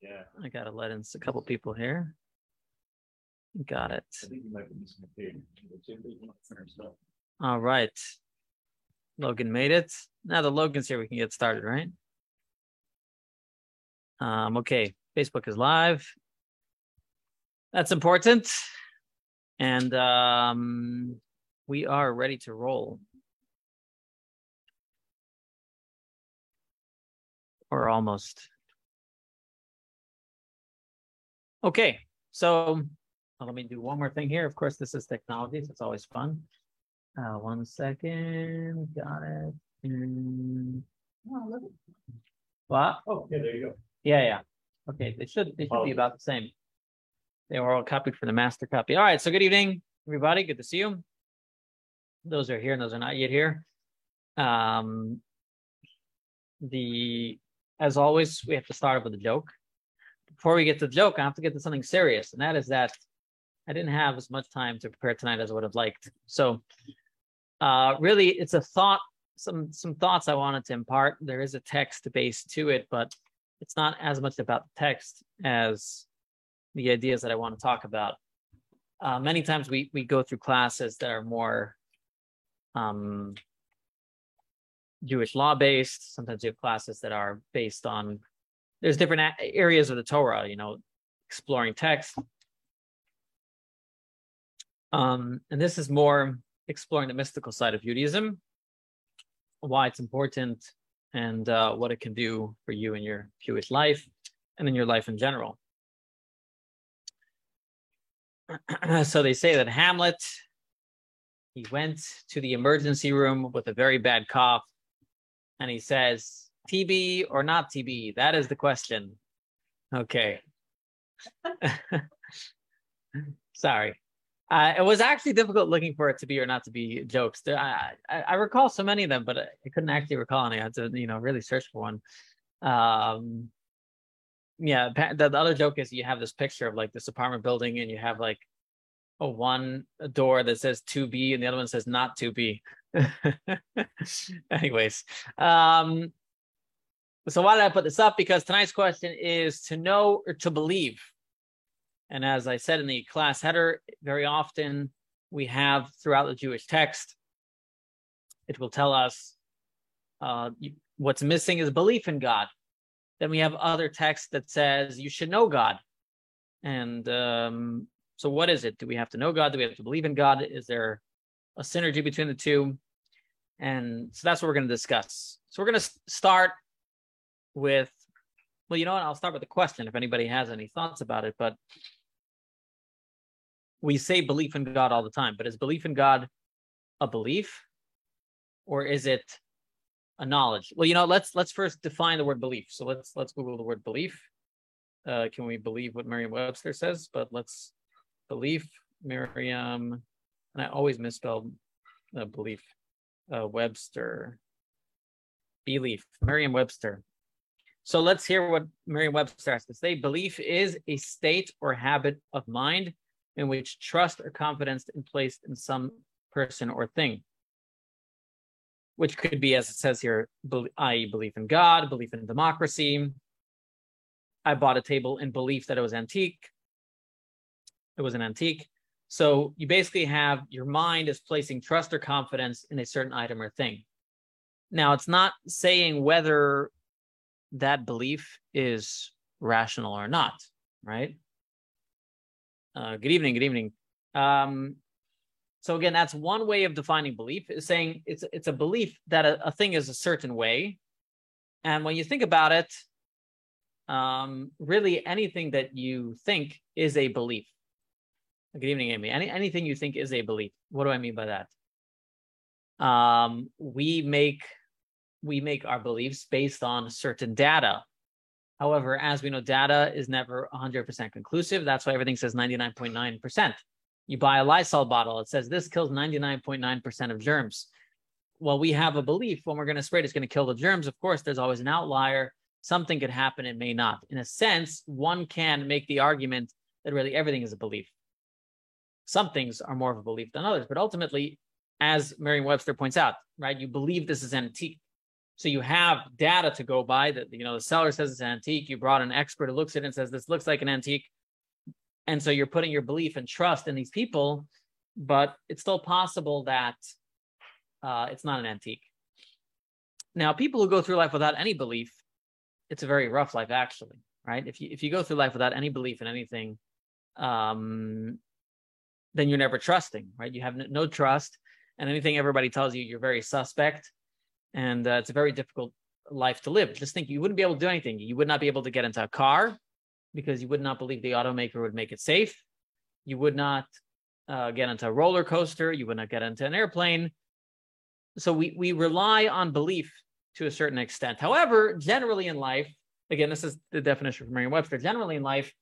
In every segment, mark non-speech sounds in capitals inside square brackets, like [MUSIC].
Yeah. I gotta let in a couple people here. Got it. I think you might be missing a page. All right. Logan made it. Now that Logan's here, we can get started, right? Um, okay, Facebook is live. That's important. And um, we are ready to roll. Or almost. Okay, so let me do one more thing here. Of course, this is technology, so it's always fun. Uh, one second, got it. Mm. What? Oh, yeah, there you go. Yeah, yeah. Okay, they should they should be about the same. They were all copied from the master copy. All right, so good evening, everybody. Good to see you. Those are here and those are not yet here. Um, the as always, we have to start off with a joke before we get to the joke, I have to get to something serious, and that is that I didn't have as much time to prepare tonight as I would have liked. So, uh, really, it's a thought, some some thoughts I wanted to impart. There is a text base to it, but it's not as much about the text as the ideas that I want to talk about. Uh, many times we we go through classes that are more um, Jewish law based. Sometimes we have classes that are based on there's different areas of the Torah, you know, exploring text. Um, and this is more exploring the mystical side of Judaism, why it's important, and uh, what it can do for you in your Jewish life and in your life in general. [CLEARS THROAT] so they say that Hamlet, he went to the emergency room with a very bad cough, and he says, TB or not TB? That is the question. Okay. [LAUGHS] Sorry. Uh, it was actually difficult looking for it to be or not to be jokes. I, I, I recall so many of them, but I couldn't actually recall any. I had to, you know, really search for one. Um, yeah, the, the other joke is you have this picture of like this apartment building, and you have like a one door that says to be and the other one says not to be. [LAUGHS] Anyways, um, so why did I put this up? Because tonight's question is to know or to believe. And as I said in the class header, very often we have throughout the Jewish text, it will tell us uh, what's missing is belief in God. Then we have other text that says you should know God. And um, so, what is it? Do we have to know God? Do we have to believe in God? Is there a synergy between the two? And so that's what we're going to discuss. So, we're going to start with, well, you know what? I'll start with a question if anybody has any thoughts about it. But we say belief in God all the time, but is belief in God a belief or is it a knowledge? Well, you know, let's let's first define the word belief. So let's let's Google the word belief. Uh, can we believe what Merriam-Webster says? But let's belief Merriam, and I always misspell uh, belief. Uh, Webster, belief, Merriam-Webster. So let's hear what Merriam-Webster has to say. Belief is a state or habit of mind in which trust or confidence is placed in some person or thing, which could be, as it says here, i.e., belief in God, belief in democracy. I bought a table in belief that it was antique. It was an antique. So you basically have your mind is placing trust or confidence in a certain item or thing. Now, it's not saying whether that belief is rational or not, right? Uh, good evening. Good evening. Um, so again, that's one way of defining belief. Is saying it's it's a belief that a, a, thing is a certain way, and when you think about it, um, really anything that you think is a belief. Good evening, Amy. Any anything you think is a belief. What do I mean by that? Um, we make we make our beliefs based on certain data. However, as we know, data is never 100% conclusive. That's why everything says 99.9%. You buy a Lysol bottle, it says this kills 99.9% of germs. Well, we have a belief when we're going to spray it, it's going to kill the germs. Of course, there's always an outlier. Something could happen, it may not. In a sense, one can make the argument that really everything is a belief. Some things are more of a belief than others, but ultimately, as Merriam Webster points out, right, you believe this is antique So you have data to go by that, you know, the seller says it's antique. You brought an expert who looks at it and says, this looks like an antique. And so you're putting your belief and trust in these people, but it's still possible that uh, it's not an antique. Now, people who go through life without any belief, it's a very rough life, actually, right? If you if you go through life without any belief in anything, um, then you're never trusting, right? You have no trust, and anything everybody tells you, you're very suspect, and uh, it's a very difficult life to live. Just think, you wouldn't be able to do anything. You would not be able to get into a car because you would not believe the automaker would make it safe. You would not uh, get into a roller coaster. You would not get into an airplane. So we we rely on belief to a certain extent. However, generally in life, again, this is the definition from Merriam-Webster. Generally in life,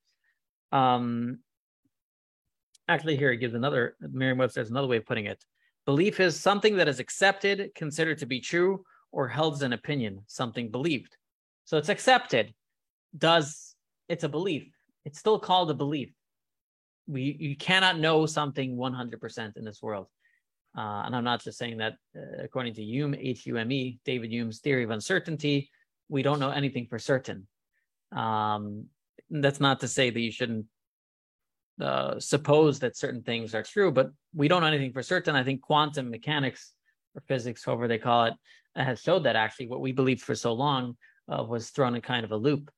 um, actually here it gives another Merriam-Webster has another way of putting it. Belief is something that is accepted, considered to be true, or held as an opinion, something believed. So it's accepted. Does it's a belief? It's still called a belief. We you cannot know something 100% in this world. Uh, and I'm not just saying that uh, according to Hume, H-U-M-E, David Hume's theory of uncertainty, we don't know anything for certain. Um, that's not to say that you shouldn't uh, suppose that certain things are true, but we don't know anything for certain. I think quantum mechanics or physics, however they call it, has showed that actually what we believed for so long uh, was thrown in kind of a loop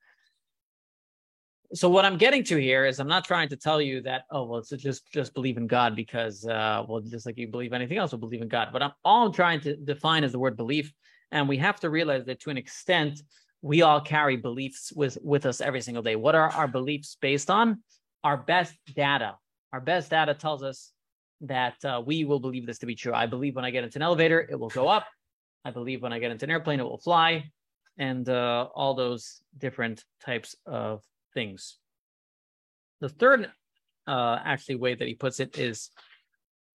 so what I'm getting to here is I'm not trying to tell you that oh well it's just just believe in God because uh, well just like you believe anything else, will believe in God. But I'm all I'm trying to define is the word belief, and we have to realize that to an extent we all carry beliefs with with us every single day. What are our beliefs based on? Our best data. Our best data tells us that uh, we will believe this to be true. I believe when I get into an elevator, it will go up. I believe when I get into an airplane, it will fly, and uh, all those different types of things. The third, uh, actually, way that he puts it is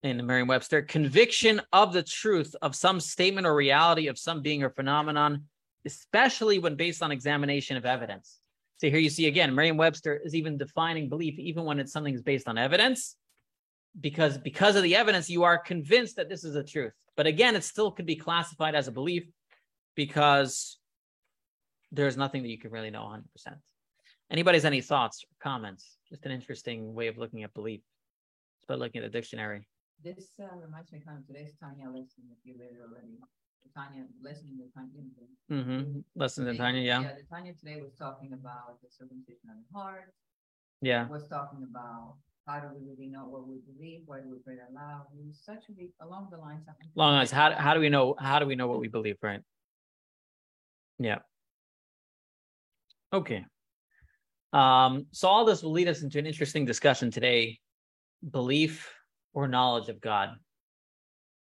in Merriam-Webster: conviction of the truth of some statement or reality of some being or phenomenon, especially when based on examination of evidence. So here you see again, Merriam-Webster is even defining belief, even when it's something is based on evidence, because because of the evidence, you are convinced that this is the truth. But again, it still could be classified as a belief because there's nothing that you can really know 100%. Anybody has any thoughts or comments? Just an interesting way of looking at belief. It's about looking at the dictionary. This uh, reminds me kind of today's Tanya lesson, if you read already. Tanya in the Tanya. Mm-hmm. Lesson in Tanya, yeah. Yeah, the Tanya today was talking about the circumcision of the heart. Yeah. Was talking about how do we really know what we believe? Why do we pray aloud? It was such a big, along the lines. of- Long lines. How how do we know how do we know what we believe, right? Yeah. Okay. Um, so all this will lead us into an interesting discussion today: belief or knowledge of God.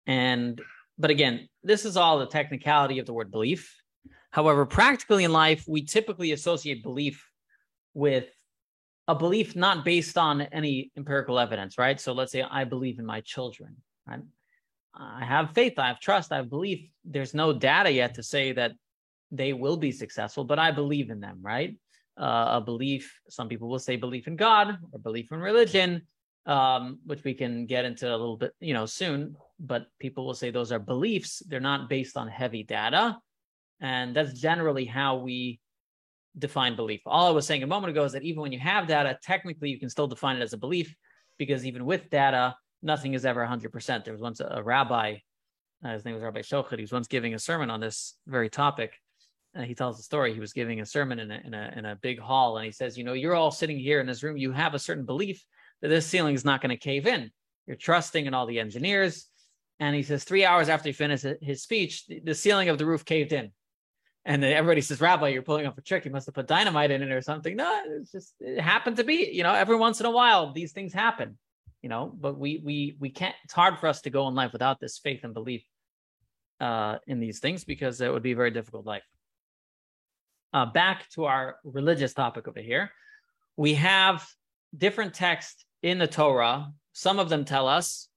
And but again, this is all the technicality of the word belief. However, practically in life, we typically associate belief with a belief not based on any empirical evidence, right? So let's say I believe in my children, right? I have faith, I have trust, I have belief. There's no data yet to say that they will be successful, but I believe in them, right? uh, a belief. Some people will say belief in God or belief in religion, um, which we can get into a little bit, you know, soon. But people will say those are beliefs. They're not based on heavy data, and that's generally how we define belief. All I was saying a moment ago is that even when you have data, technically you can still define it as a belief because even with data, nothing is ever 100%. There was once a, rabbi, uh, his name was Rabbi Shochet, he was once giving a sermon on this very topic uh, he tells the story. He was giving a sermon in a, in a in a big hall, and he says, "You know, you're all sitting here in this room. You have a certain belief that this ceiling is not going to cave in. You're trusting in all the engineers." And he says, three hours after he finished his speech, the, ceiling of the roof caved in. And then everybody says, Rabbi, you're pulling off a trick. You must have put dynamite in it or something. No, it's just it happened to be. You know, every once in a while these things happen. You know, but we we we can't. It's hard for us to go in life without this faith and belief uh, in these things because it would be a very difficult life uh, back to our religious topic over here, we have different texts in the Torah. Some of them tell us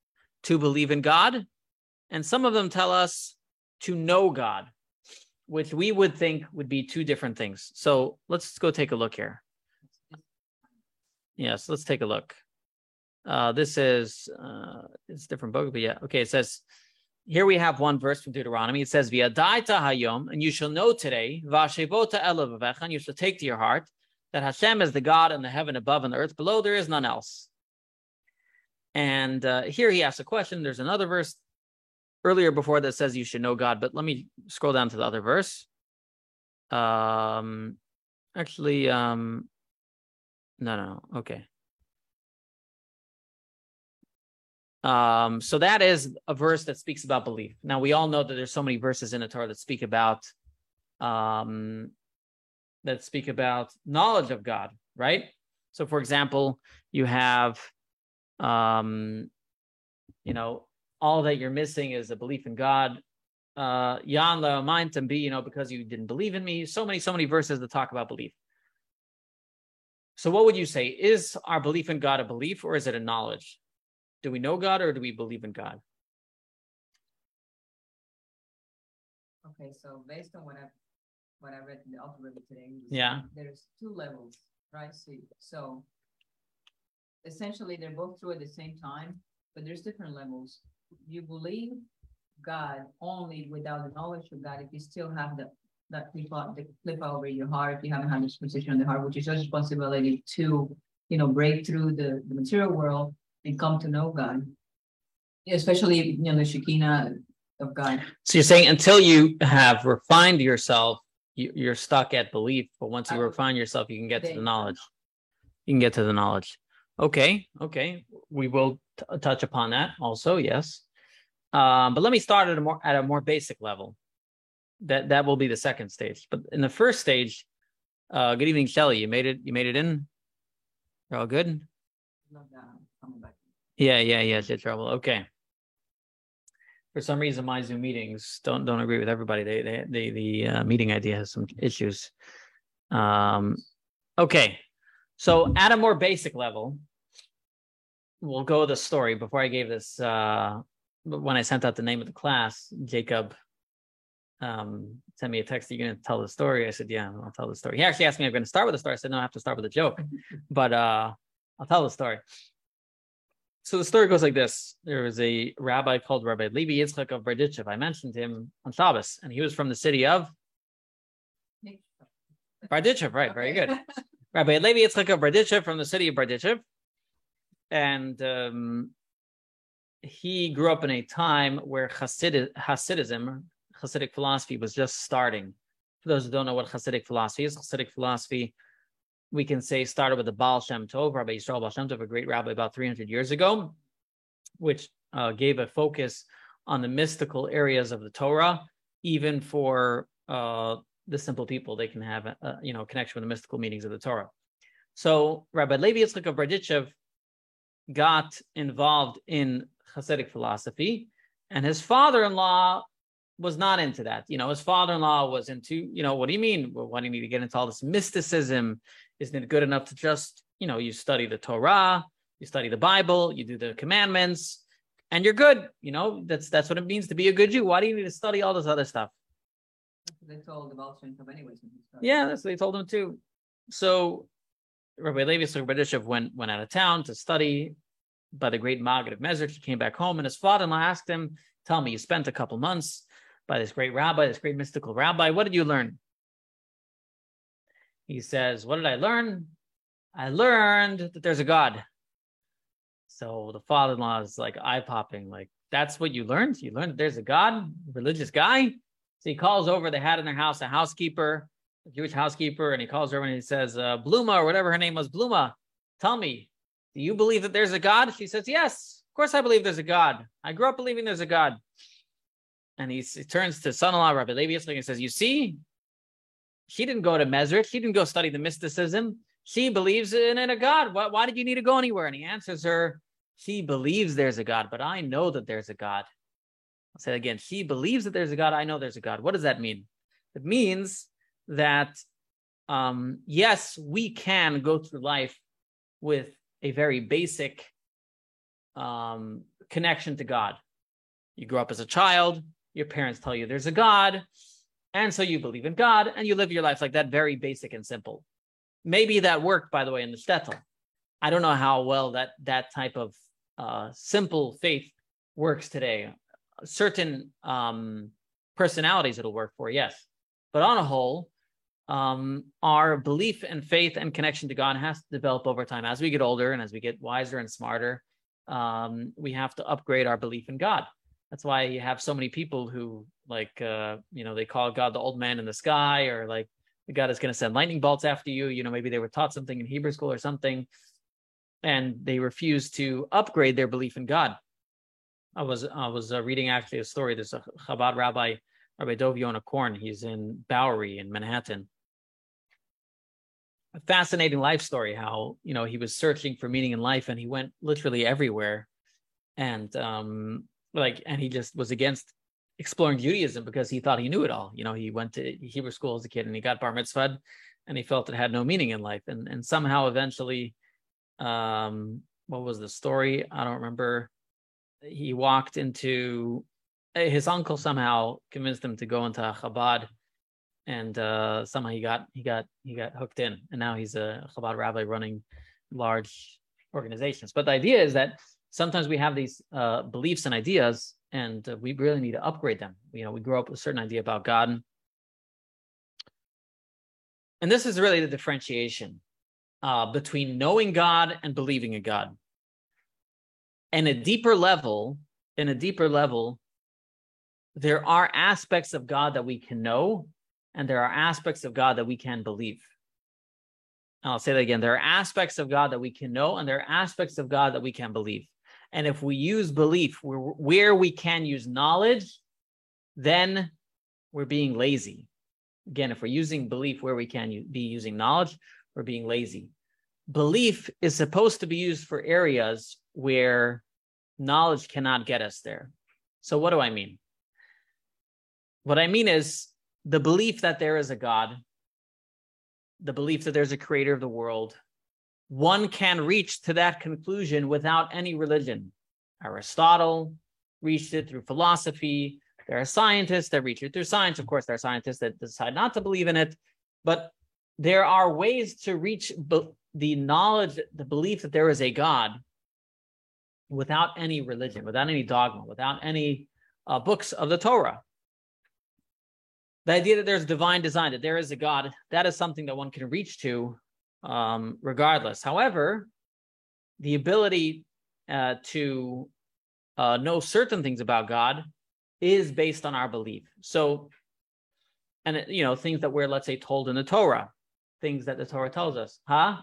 to believe in God, and some of them tell us to know God, which we would think would be two different things. So let's go take a look here. Yes, let's take a look. Uh, this is uh, it's a different book, but yeah, okay. It says here we have one verse from Deuteronomy. It says, V'yadaita hayom, and you shall know today, v'ashevota elav and you shall take to your heart that Hashem is the God in the heaven above and the earth below. There is none else. And uh, here he asks a question. There's another verse earlier before that says you should know God, but let me scroll down to the other verse. Um, actually, um, no, no. Okay. Um, so that is a verse that speaks about belief. Now we all know that there's so many verses in the Torah that speak about um that speak about knowledge of God, right? So for example, you have um you know, all that you're missing is a belief in God. Uh Yan la mind be, you know, because you didn't believe in me. So many, so many verses that talk about belief. So what would you say? Is our belief in God a belief or is it a knowledge? Do we know God or do we believe in God? Okay, so based on what I, what I read in the algorithm today. Yeah. There's two levels, right? So, so essentially they're both true at the same time, but there's different levels. You believe God only without the knowledge of God if you still have the that out, the cliff over your heart, if you haven't had this position on the heart, which is your responsibility to, you know, break through the, the material world and come to know God. Especially, you know, the Shekinah of God. So you're saying until you have refined yourself, you, you're stuck at belief. But once you refine yourself, you can get to the knowledge. You can get to the knowledge. Okay, okay. We will t- touch upon that also. Yes. Um, but let me start at a more at a more basic level. That that will be the second stage. But in the first stage, uh, good evening, Shelley. You made it. You made it in. You're all good. Yeah, yeah, yeah. Get trouble. Okay. For some reason, my Zoom meetings don't don't agree with everybody. They they, they the uh, meeting idea has some issues. Um, okay, so at a more basic level, we'll go with the story. Before I gave this, uh, when I sent out the name of the class, Jacob um sent me a text. You're going to tell the story. I said, Yeah, I'll tell the story. He actually asked me, I'm going to start with the story. I said, No, I have to start with a joke, [LAUGHS] but uh, I'll tell the story. So the story goes like this: There was a rabbi called Rabbi Levi Yitzchak of Berdichev. I mentioned him on Shabbos, and he was from the city of Berdichev. Right, very good. [LAUGHS] Rabbi Levi Yitzchak of Berdichev from the city of Berdichev, and um, he grew up in a time where Hasid, Hasidism, Hasidic philosophy, was just starting. For those who don't know what Hasidic philosophy is, Hasidic philosophy, we can say, started with the Baal Shem Tov, Rabbi Yisrael Baal Shem Tov, a great rabbi about 300 years ago, which uh, gave a focus on the mystical areas of the Torah, even for uh, the simple people. They can have, a, you know, connection with the mystical meanings of the Torah. So Rabbi Levi Yitzchak of Berdichev got involved in Hasidic philosophy, and his father-in-law was not into that. You know, his father-in-law was into, you know, what do you mean? Well, why do you need to get into all this mysticism? Isn't it good enough to just, you know, you study the Torah, you study the Bible, you do the commandments, and you're good. You know, that's that's what it means to be a good Jew. Why do you need to study all this other stuff? They told the Baal Shem Tov anyways. when he. Yeah, that's what they told him too. So Rabbi Levi Berdichev went went out of town to study by the great Maggid of Mezrich. He came back home, and his father-in-law asked him, "Tell me, you spent a couple months by this great rabbi, this great mystical rabbi. What did you learn?" He says, "What did I learn? I learned that there's a God." So the father-in-law is like eye popping, like that's what you learned. You learned that there's a God, religious guy. So he calls over. They had in their house a housekeeper, Jewish housekeeper, and he calls her and he says, uh, "Bluma or whatever her name was, Bluma, tell me, do you believe that there's a God?" She says, "Yes, of course I believe there's a God. I grew up believing there's a God." And he, he turns to son-in-law Rabbi Levi Yitzchak and says, "You see, she didn't go to Mezrich. She didn't go study the mysticism. She believes in, in a God. Why, why did you need to go anywhere?" And he answers her, "She believes there's a God, but I know that there's a God." I'll say it again. She believes that there's a God. I know there's a God. What does that mean? It means that um, yes, we can go through life with a very basic um, connection to God. You grow up as a child, your parents tell you there's a God, and so you believe in God, and you live your life like that, very basic and simple. Maybe that worked, by the way, in the shtetl. I don't know how well that that type of uh, simple faith works today. certain um, personalities it'll work for, yes. But on a whole, um, our belief and faith and connection to God has to develop over time. As we get older and as we get wiser and smarter, um, we have to upgrade our belief in God. That's why you have so many people who like, uh, you know, they call God the old man in the sky, or like God is going to send lightning bolts after you. You know, maybe they were taught something in Hebrew school or something, and they refuse to upgrade their belief in God. I was I was uh, reading actually a story. There's a Chabad rabbi, Rabbi Dov Yonah Korn. He's in Bowery in Manhattan. A fascinating life story. How you know he was searching for meaning in life, and he went literally everywhere, and um, like, and he just was against exploring Judaism because he thought he knew it all. You know, he went to Hebrew school as a kid, and he got bar mitzvah, and he felt it had no meaning in life, and and somehow eventually, um, what was the story? I don't remember he walked into his uncle somehow convinced him to go into Chabad, and uh, somehow he got he got he got hooked in, and now he's a Chabad rabbi running large organizations. But the idea is that sometimes we have these uh, beliefs and ideas, and uh, we really need to upgrade them. You know, we grow up with a certain idea about God, and this is really the differentiation uh, between knowing God and believing in God and a deeper level, in a deeper level, there are aspects of God that we can know, and there are aspects of God that we can believe. And I'll say that again. There are aspects of God that we can know, and there are aspects of God that we can believe. And if we use belief where, where we can use knowledge, then we're being lazy. Again, if we're using belief where we can be using knowledge, we're being lazy. Belief is supposed to be used for areas where knowledge cannot get us there. So, what do I mean? What I mean is the belief that there is a God, the belief that there's a creator of the world. One can reach to that conclusion without any religion. Aristotle reached it through philosophy. There are scientists that reach it through science. Of course, there are scientists that decide not to believe in it. But there are ways to reach the knowledge, the belief that there is a God without any religion, without any dogma, without any uh, books of the Torah. The idea that there's divine design, that there is a God, that is something that one can reach to um, regardless. However, the ability uh, to uh, know certain things about God is based on our belief. So, and you know, things that we're, let's say, told in the Torah, things that the Torah tells us, huh?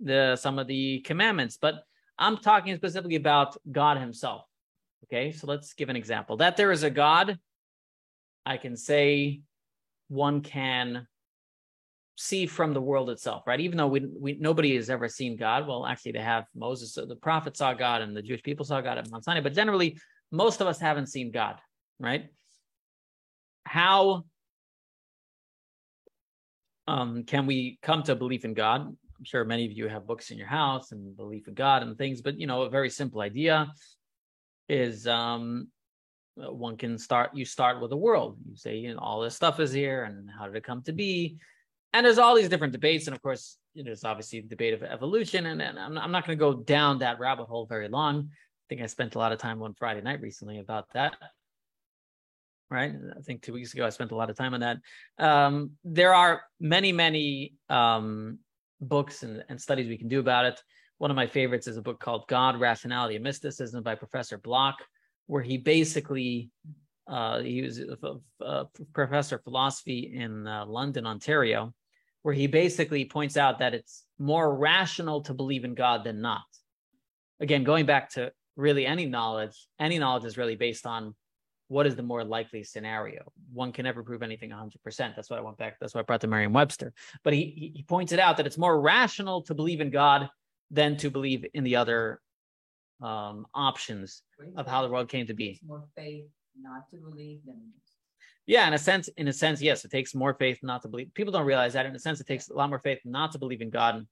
The some of the commandments, but I'm talking specifically about God Himself. Okay, so let's give an example. That there is a God, I can say one can see from the world itself, right? Even though we, we nobody has ever seen God. Well, actually, they have Moses, the prophet saw God, and the Jewish people saw God at Mount Sinai. But generally, most of us haven't seen God, right? How um, can we come to belief in God? I'm sure many of you have books in your house and belief in God and things, but you know, a very simple idea is um, one can start. You start with the world. You say, you know, all this stuff is here, and how did it come to be? And there's all these different debates, and of course, there's obviously the debate of evolution, and, and I'm, I'm not going to go down that rabbit hole very long. I think I spent a lot of time on Friday night recently about that right? I think two weeks ago I spent a lot of time on that. Um, there are many, many um, books and, and studies we can do about it. One of my favorites is a book called God, Rationality, and Mysticism by Professor Block, where he basically uh, he was a, a, professor of philosophy in uh, London, Ontario, where he basically points out that it's more rational to believe in God than not. Again, going back to really any knowledge, any knowledge is really based on what is the more likely scenario? One can never prove anything 100%. That's why I went back. That's why I brought to Merriam Webster. But he, he pointed out that it's more rational to believe in God than to believe in the other um, options of how the world came to be. More faith not to believe than yeah, in a sense, in a sense, yes, it takes more faith not to believe. People don't realize that. In a sense, it takes a lot more faith not to believe in God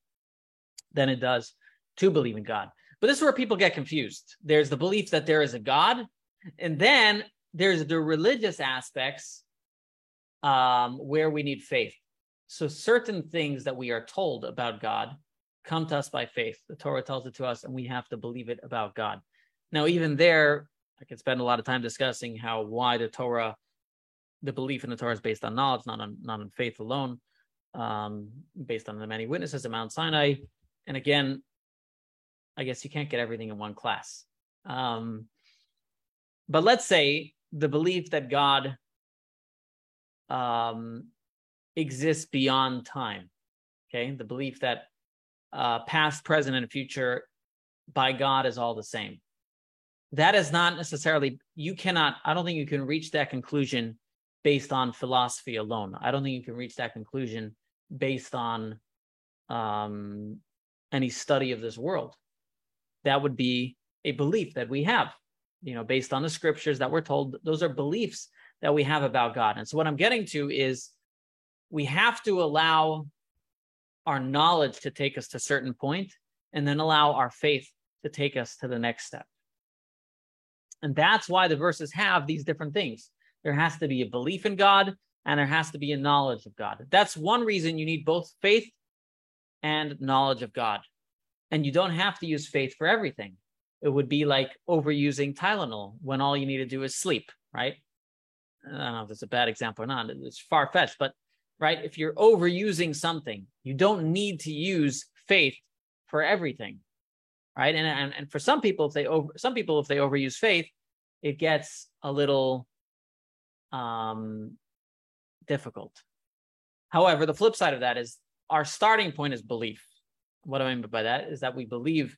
than it does to believe in God. But this is where people get confused. There's the belief that there is a God, and then there's the religious aspects um, where we need faith. So certain things that we are told about God come to us by faith. The Torah tells it to us, and we have to believe it about God. Now, even there, I could spend a lot of time discussing how why the Torah, the belief in the Torah is based on knowledge, not on not on faith alone, um, based on the many witnesses at Mount Sinai. And again, I guess you can't get everything in one class. Um, but let's say the belief that God um, exists beyond time. Okay, the belief that uh, past, present, and future by God is all the same. That is not necessarily, you cannot, I don't think you can reach that conclusion based on philosophy alone. I don't think you can reach that conclusion based on um, any study of this world. That would be a belief that we have, you know, based on the scriptures that we're told. Those are beliefs that we have about God. And so, what I'm getting to is we have to allow our knowledge to take us to a certain point and then allow our faith to take us to the next step. And that's why the verses have these different things. There has to be a belief in God and there has to be a knowledge of God. That's one reason you need both faith and knowledge of God. And you don't have to use faith for everything. It would be like overusing Tylenol when all you need to do is sleep, right? I don't know if it's a bad example or not. It's far fetched, but right, if you're overusing something, you don't need to use faith for everything right? And, and and for some people, if they over some people, if they overuse faith, it gets a little um difficult. However, the flip side of that is our starting point is belief. What do I mean by that? Is that we believe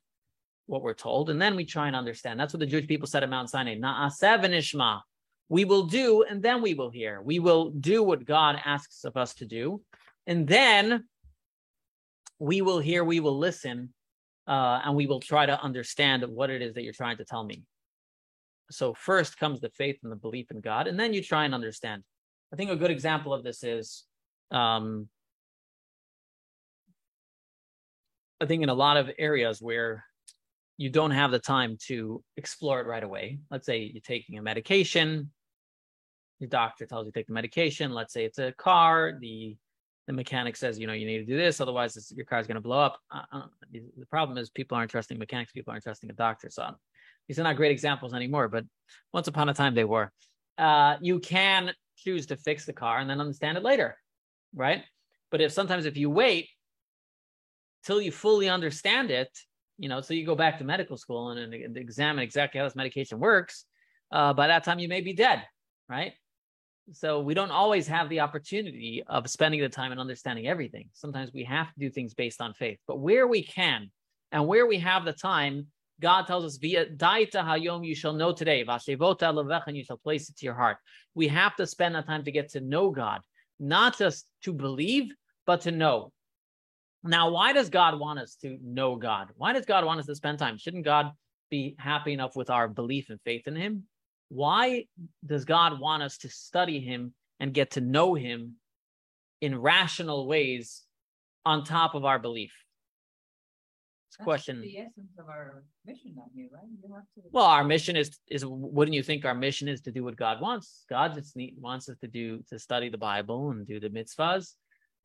what we're told, and then we try and understand. That's what the Jewish people said at Mount Sinai. Na'aseh v'nishma. We will do, and then we will hear. We will do what God asks of us to do, and then we will hear. We will listen, uh, and we will try to understand what it is that you're trying to tell me. So first comes the faith and the belief in God, and then you try and understand. I think a good example of this is, um, I think in a lot of areas where you don't have the time to explore it right away. Let's say you're taking a medication, your doctor tells you take the medication. Let's say it's a car, the the mechanic says, you know, you need to do this, otherwise your car's going to blow up. Uh, uh, the problem is people aren't trusting mechanics, people aren't trusting a doctor. So these are not great examples anymore, but once upon a time they were. Uh, you can choose to fix the car and then understand it later, right? But if sometimes if you wait till you fully understand it, you know, so you go back to medical school and, and examine exactly how this medication works, uh, by that time you may be dead, right? So we don't always have the opportunity of spending the time and understanding everything. Sometimes we have to do things based on faith. But where we can and where we have the time, God tells us, v'yadaita hayom, you shall know today, vashevota and you shall place it to your heart. We have to spend that time to get to know God, not just to believe, but to know. Now, why does God want us to know God? Why does God want us to spend time? Shouldn't God be happy enough with our belief and faith in Him? Why does God want us to study him and get to know him in rational ways on top of our belief? It's a question. The essence of our mission down here, right? You have to. Well, our mission is is wouldn't you think our mission is to do what God wants? God just need, wants us to do to study the Bible and do the mitzvahs.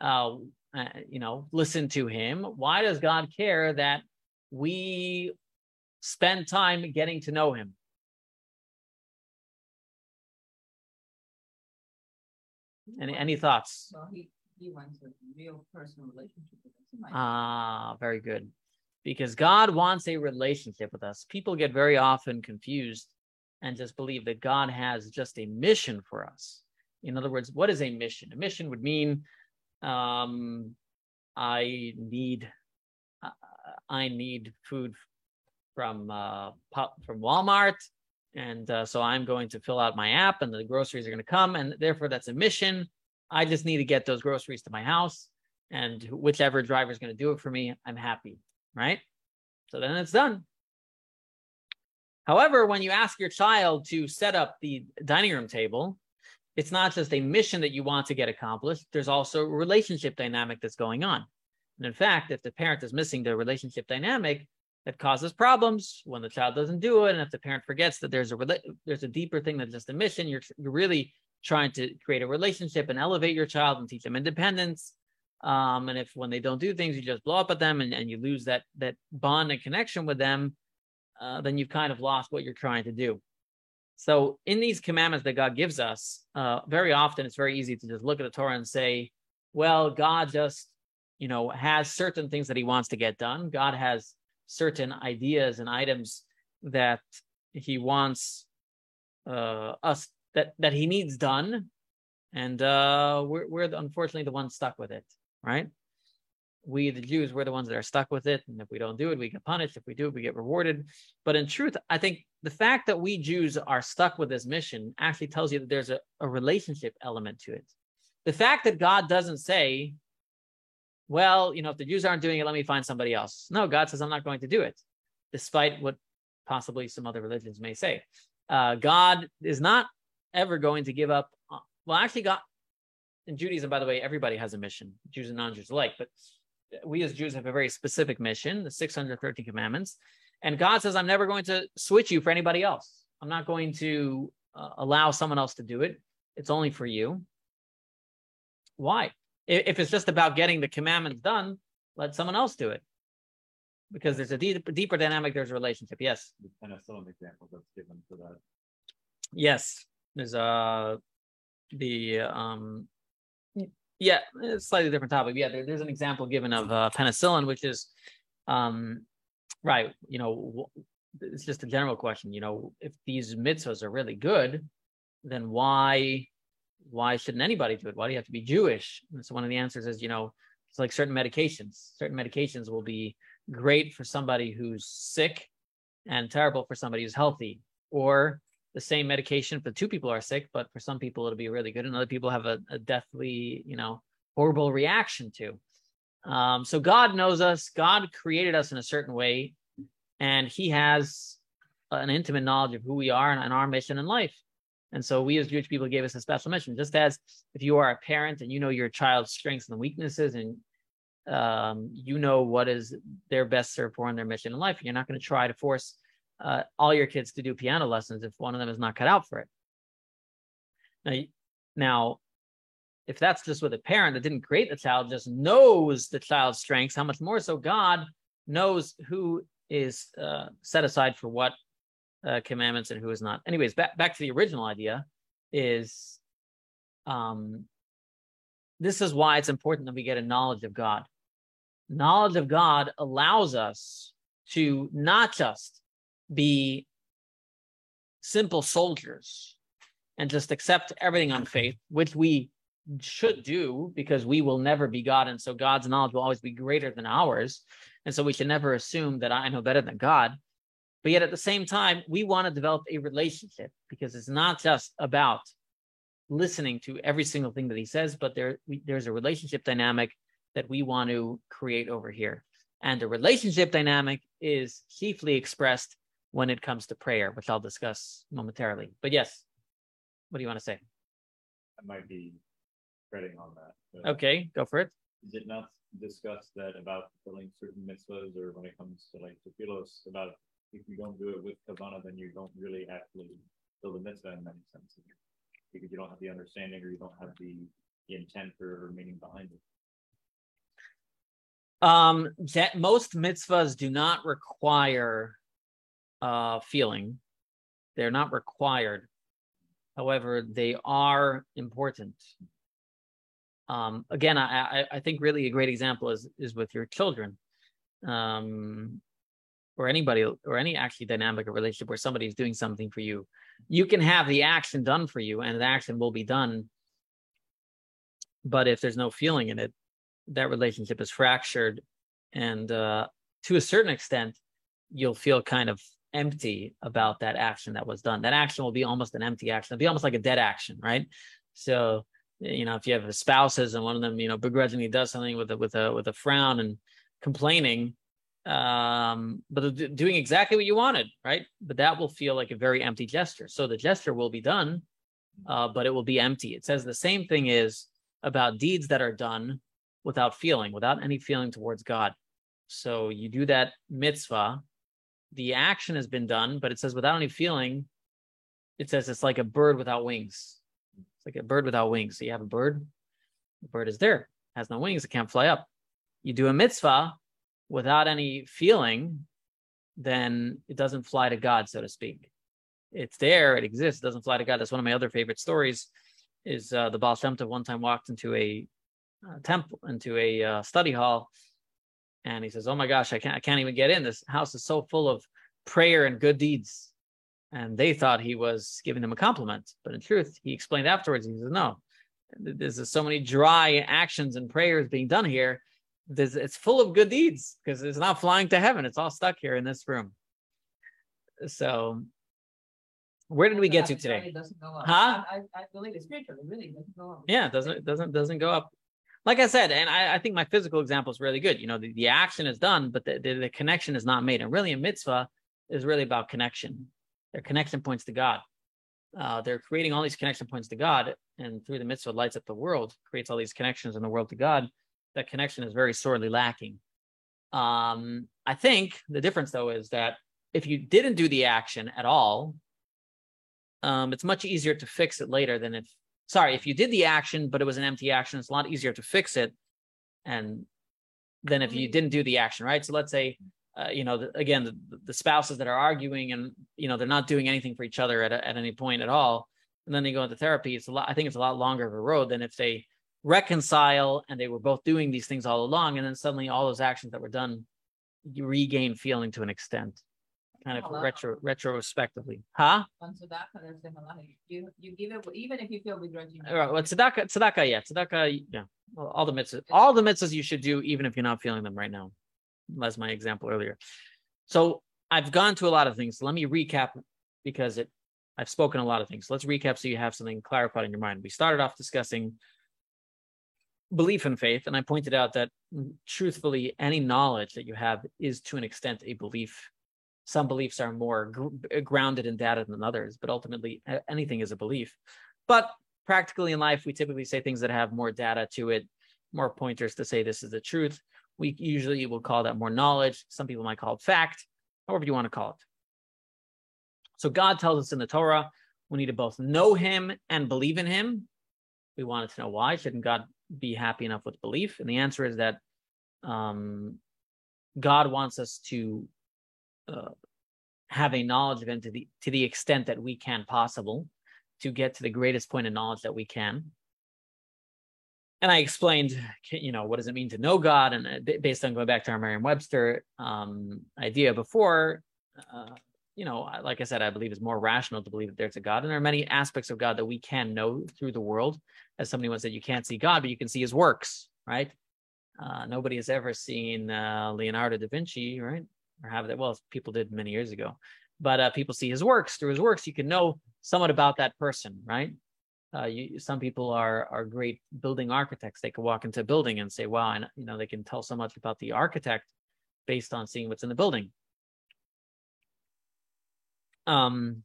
Uh, uh, you know, listen to Him. Why does God care that we spend time getting to know Him? Any any thoughts? Well, he, he wants a real personal relationship with us. Ah, very good. Because God wants a relationship with us. People get very often confused and just believe that God has just a mission for us. In other words, what is a mission? A mission would mean um, I need uh, I need food from uh, from Walmart and uh, so I'm going to fill out my app and the groceries are going to come. And therefore, that's a mission. I just need to get those groceries to my house. And whichever driver is going to do it for me, I'm happy. Right. So then it's done. However, when you ask your child to set up the dining room table, it's not just a mission that you want to get accomplished, there's also a relationship dynamic that's going on. And in fact, if the parent is missing the relationship dynamic, that causes problems when the child doesn't do it. And if the parent forgets that there's a there's a deeper thing than just a mission you're, you're really trying to create a relationship and elevate your child and teach them independence. Um, and if when they don't do things you just blow up at them and, and you lose that that bond and connection with them uh, then you've kind of lost what you're trying to do. So in these commandments that God gives us, uh, very often it's very easy to just look at the Torah and say, well, God just, you know, has certain things that he wants to get done. God has certain ideas and items that he wants uh, us that that he needs done, and uh, we're we're unfortunately the ones stuck with it, right? We the Jews we're the ones that are stuck with it, and if we don't do it, we get punished. If we do it, we get rewarded. But in truth, I think the fact that we Jews are stuck with this mission actually tells you that there's a, a relationship element to it. The fact that God doesn't say, well, you know, if the Jews aren't doing it, let me find somebody else. No, God says, I'm not going to do it, despite what possibly some other religions may say. Uh, God is not ever going to give up. Uh, well, actually, God in Judaism, by the way, everybody has a mission, Jews and non-Jews alike. But we as Jews have a very specific mission, the 613 commandments. And God says, I'm never going to switch you for anybody else. I'm not going to uh, allow someone else to do it. It's only for you. Why? If it's just about getting the commandments done, let someone else do it. Because there's a deep, deeper dynamic, there's a relationship. Yes. The penicillin example that's given for that. Yes. There's uh the um yeah, it's slightly different topic. Yeah, there, there's an example given of uh, penicillin, which is um right, you know, it's just a general question, you know, if these mitzvahs are really good, then why why shouldn't anybody do it? Why do you have to be Jewish? And so one of the answers is, you know, it's like certain medications. Certain medications will be great for somebody who's sick and terrible for somebody who's healthy. Or the same medication for two people are sick, but for some people it'll be really good, and other people have a, a deathly, you know, horrible reaction to. Um, so God knows us. God created us in a certain way, and He has an intimate knowledge of who we are and, and our mission in life. And so we as Jewish people gave us a special mission. Just as if you are a parent and you know your child's strengths and weaknesses, and um, you know what is their best served for in their mission in life, you're not going to try to force uh, all your kids to do piano lessons if one of them is not cut out for it. Now, now, if that's just with a parent that didn't create the child, just knows the child's strengths, how much more so God knows who is uh, set aside for what uh, commandments and who is not. Anyways, back back to the original idea is um, this is why it's important that we get a knowledge of God. Knowledge of God allows us to not just be simple soldiers and just accept everything on faith, which we should do because we will never be God. And so God's knowledge will always be greater than ours. And so we should never assume that I know better than God. But yet at the same time, we want to develop a relationship because it's not just about listening to every single thing that he says, but there we, there's a relationship dynamic that we want to create over here. And the relationship dynamic is chiefly expressed when it comes to prayer, which I'll discuss momentarily. But yes, what do you want to say? I might be treading on that. Okay, go for it. Is it not discussed that about fulfilling certain mitzvahs or when it comes to like tefillos about if you don't do it with kavana, then you don't really actually fulfill the mitzvah in many senses. Because you don't have the understanding or you don't have the, the intent or meaning behind it. Um, that most mitzvahs do not require uh feeling. They're not required. However, they are important. Um, again, I, I I think really a great example is is with your children. Um, or anybody or any actually dynamic of relationship where somebody is doing something for you you can have the action done for you and the action will be done. But if there's no feeling in it that relationship is fractured and uh, to a certain extent you'll feel kind of empty about that action that was done. That action will be almost an empty action. It'll be almost like a dead action right? So you know if you have spouses and one of them you know begrudgingly does something with a with a with a frown and complaining um but doing exactly what you wanted right? But that will feel like a very empty gesture. So the gesture will be done uh but it will be empty. It says the same thing is about deeds that are done without feeling without any feeling towards god. So you do that mitzvah. The action has been done but it says without any feeling it says it's like a bird without wings. It's like a bird without wings. So you have a bird. The bird is there has no wings. It can't fly up. You do a mitzvah without any feeling, then it doesn't fly to God, so to speak. it's there, it exists, it doesn't fly to God. That's one of my other favorite stories. Is uh, the Baal Shem Tov one time walked into a uh, temple, into a uh, study hall, and he says, "Oh my gosh, I can't, I can't even get in. This house is so full of prayer and good deeds." And they thought he was giving them a compliment, but in truth, he explained afterwards. He says, "No, there's so many dry actions and prayers being done here. There's, it's full of good deeds because it's not flying to heaven. It's all stuck here in this room." So where did we get to today? Huh? I, I believe it's spiritual. It really doesn't go up. Yeah, it doesn't it doesn't doesn't go up. Like I said, and I, I think my physical example is really good. You know, the, the action is done, but the, the, the connection is not made. And really, a mitzvah is really about connection. Their connection points to God. Uh, they're creating all these connection points to God, and through the mitzvah lights up the world, creates all these connections in the world to God. That connection is very sorely lacking. Um, I think the difference though is that if you didn't do the action at all, um, it's much easier to fix it later than if sorry if you did the action but it was an empty action it's a lot easier to fix it and than if you didn't do the action right so let's say uh, you know the, again the, the, spouses that are arguing and you know they're not doing anything for each other at, a, at any point at all and then they go into therapy it's a lot i think it's a lot longer of a road than if they reconcile and they were both doing these things all along and then suddenly all those actions that were done you regain feeling to an extent kind of oh, Halal. retro retrospectively. Huh? On tzedakah, there's the. You, you give it, even if you feel begrudging. All right. Well, tzedakah, tzedakah, yeah, tzedakah, yeah. Well, all the mitzvahs, all the mitzvahs you should do, even if you're not feeling them right now. That's my example earlier. So I've gone to a lot of things. Let me recap because it, I've spoken a lot of things. Let's recap so you have something clarified in your mind. We started off discussing belief in faith, and I pointed out that mm, truthfully, any knowledge that you have is to an extent a belief some beliefs are more gr- grounded in data than others, but ultimately anything is a belief. But practically in life, we typically say things that have more data to it, more pointers to say this is the truth. We usually will call that more knowledge. Some people might call it fact, however you want to call it. So God tells us in the Torah, we need to both know him and believe in him. We wanted to know why. Shouldn't God be happy enough with belief? And the answer is that um, God wants us to uh, have a knowledge of him to the to the extent that we can possible to get to the greatest point of knowledge that we can and i explained you know what does it mean to know god and uh, based on going back to our merriam-webster um, idea before uh, you know like i said i believe it's more rational to believe that there's a god and there are many aspects of god that we can know through the world as somebody once said you can't see god but you can see his works right uh, nobody has ever seen uh, leonardo da vinci right or have that. Well, people did many years ago, but uh, people see his works. Through his works, you can know somewhat about that person, right? Uh, you, some people are are great building architects. They can walk into a building and say, "Wow," and you know they can tell so much about the architect based on seeing what's in the building. Um,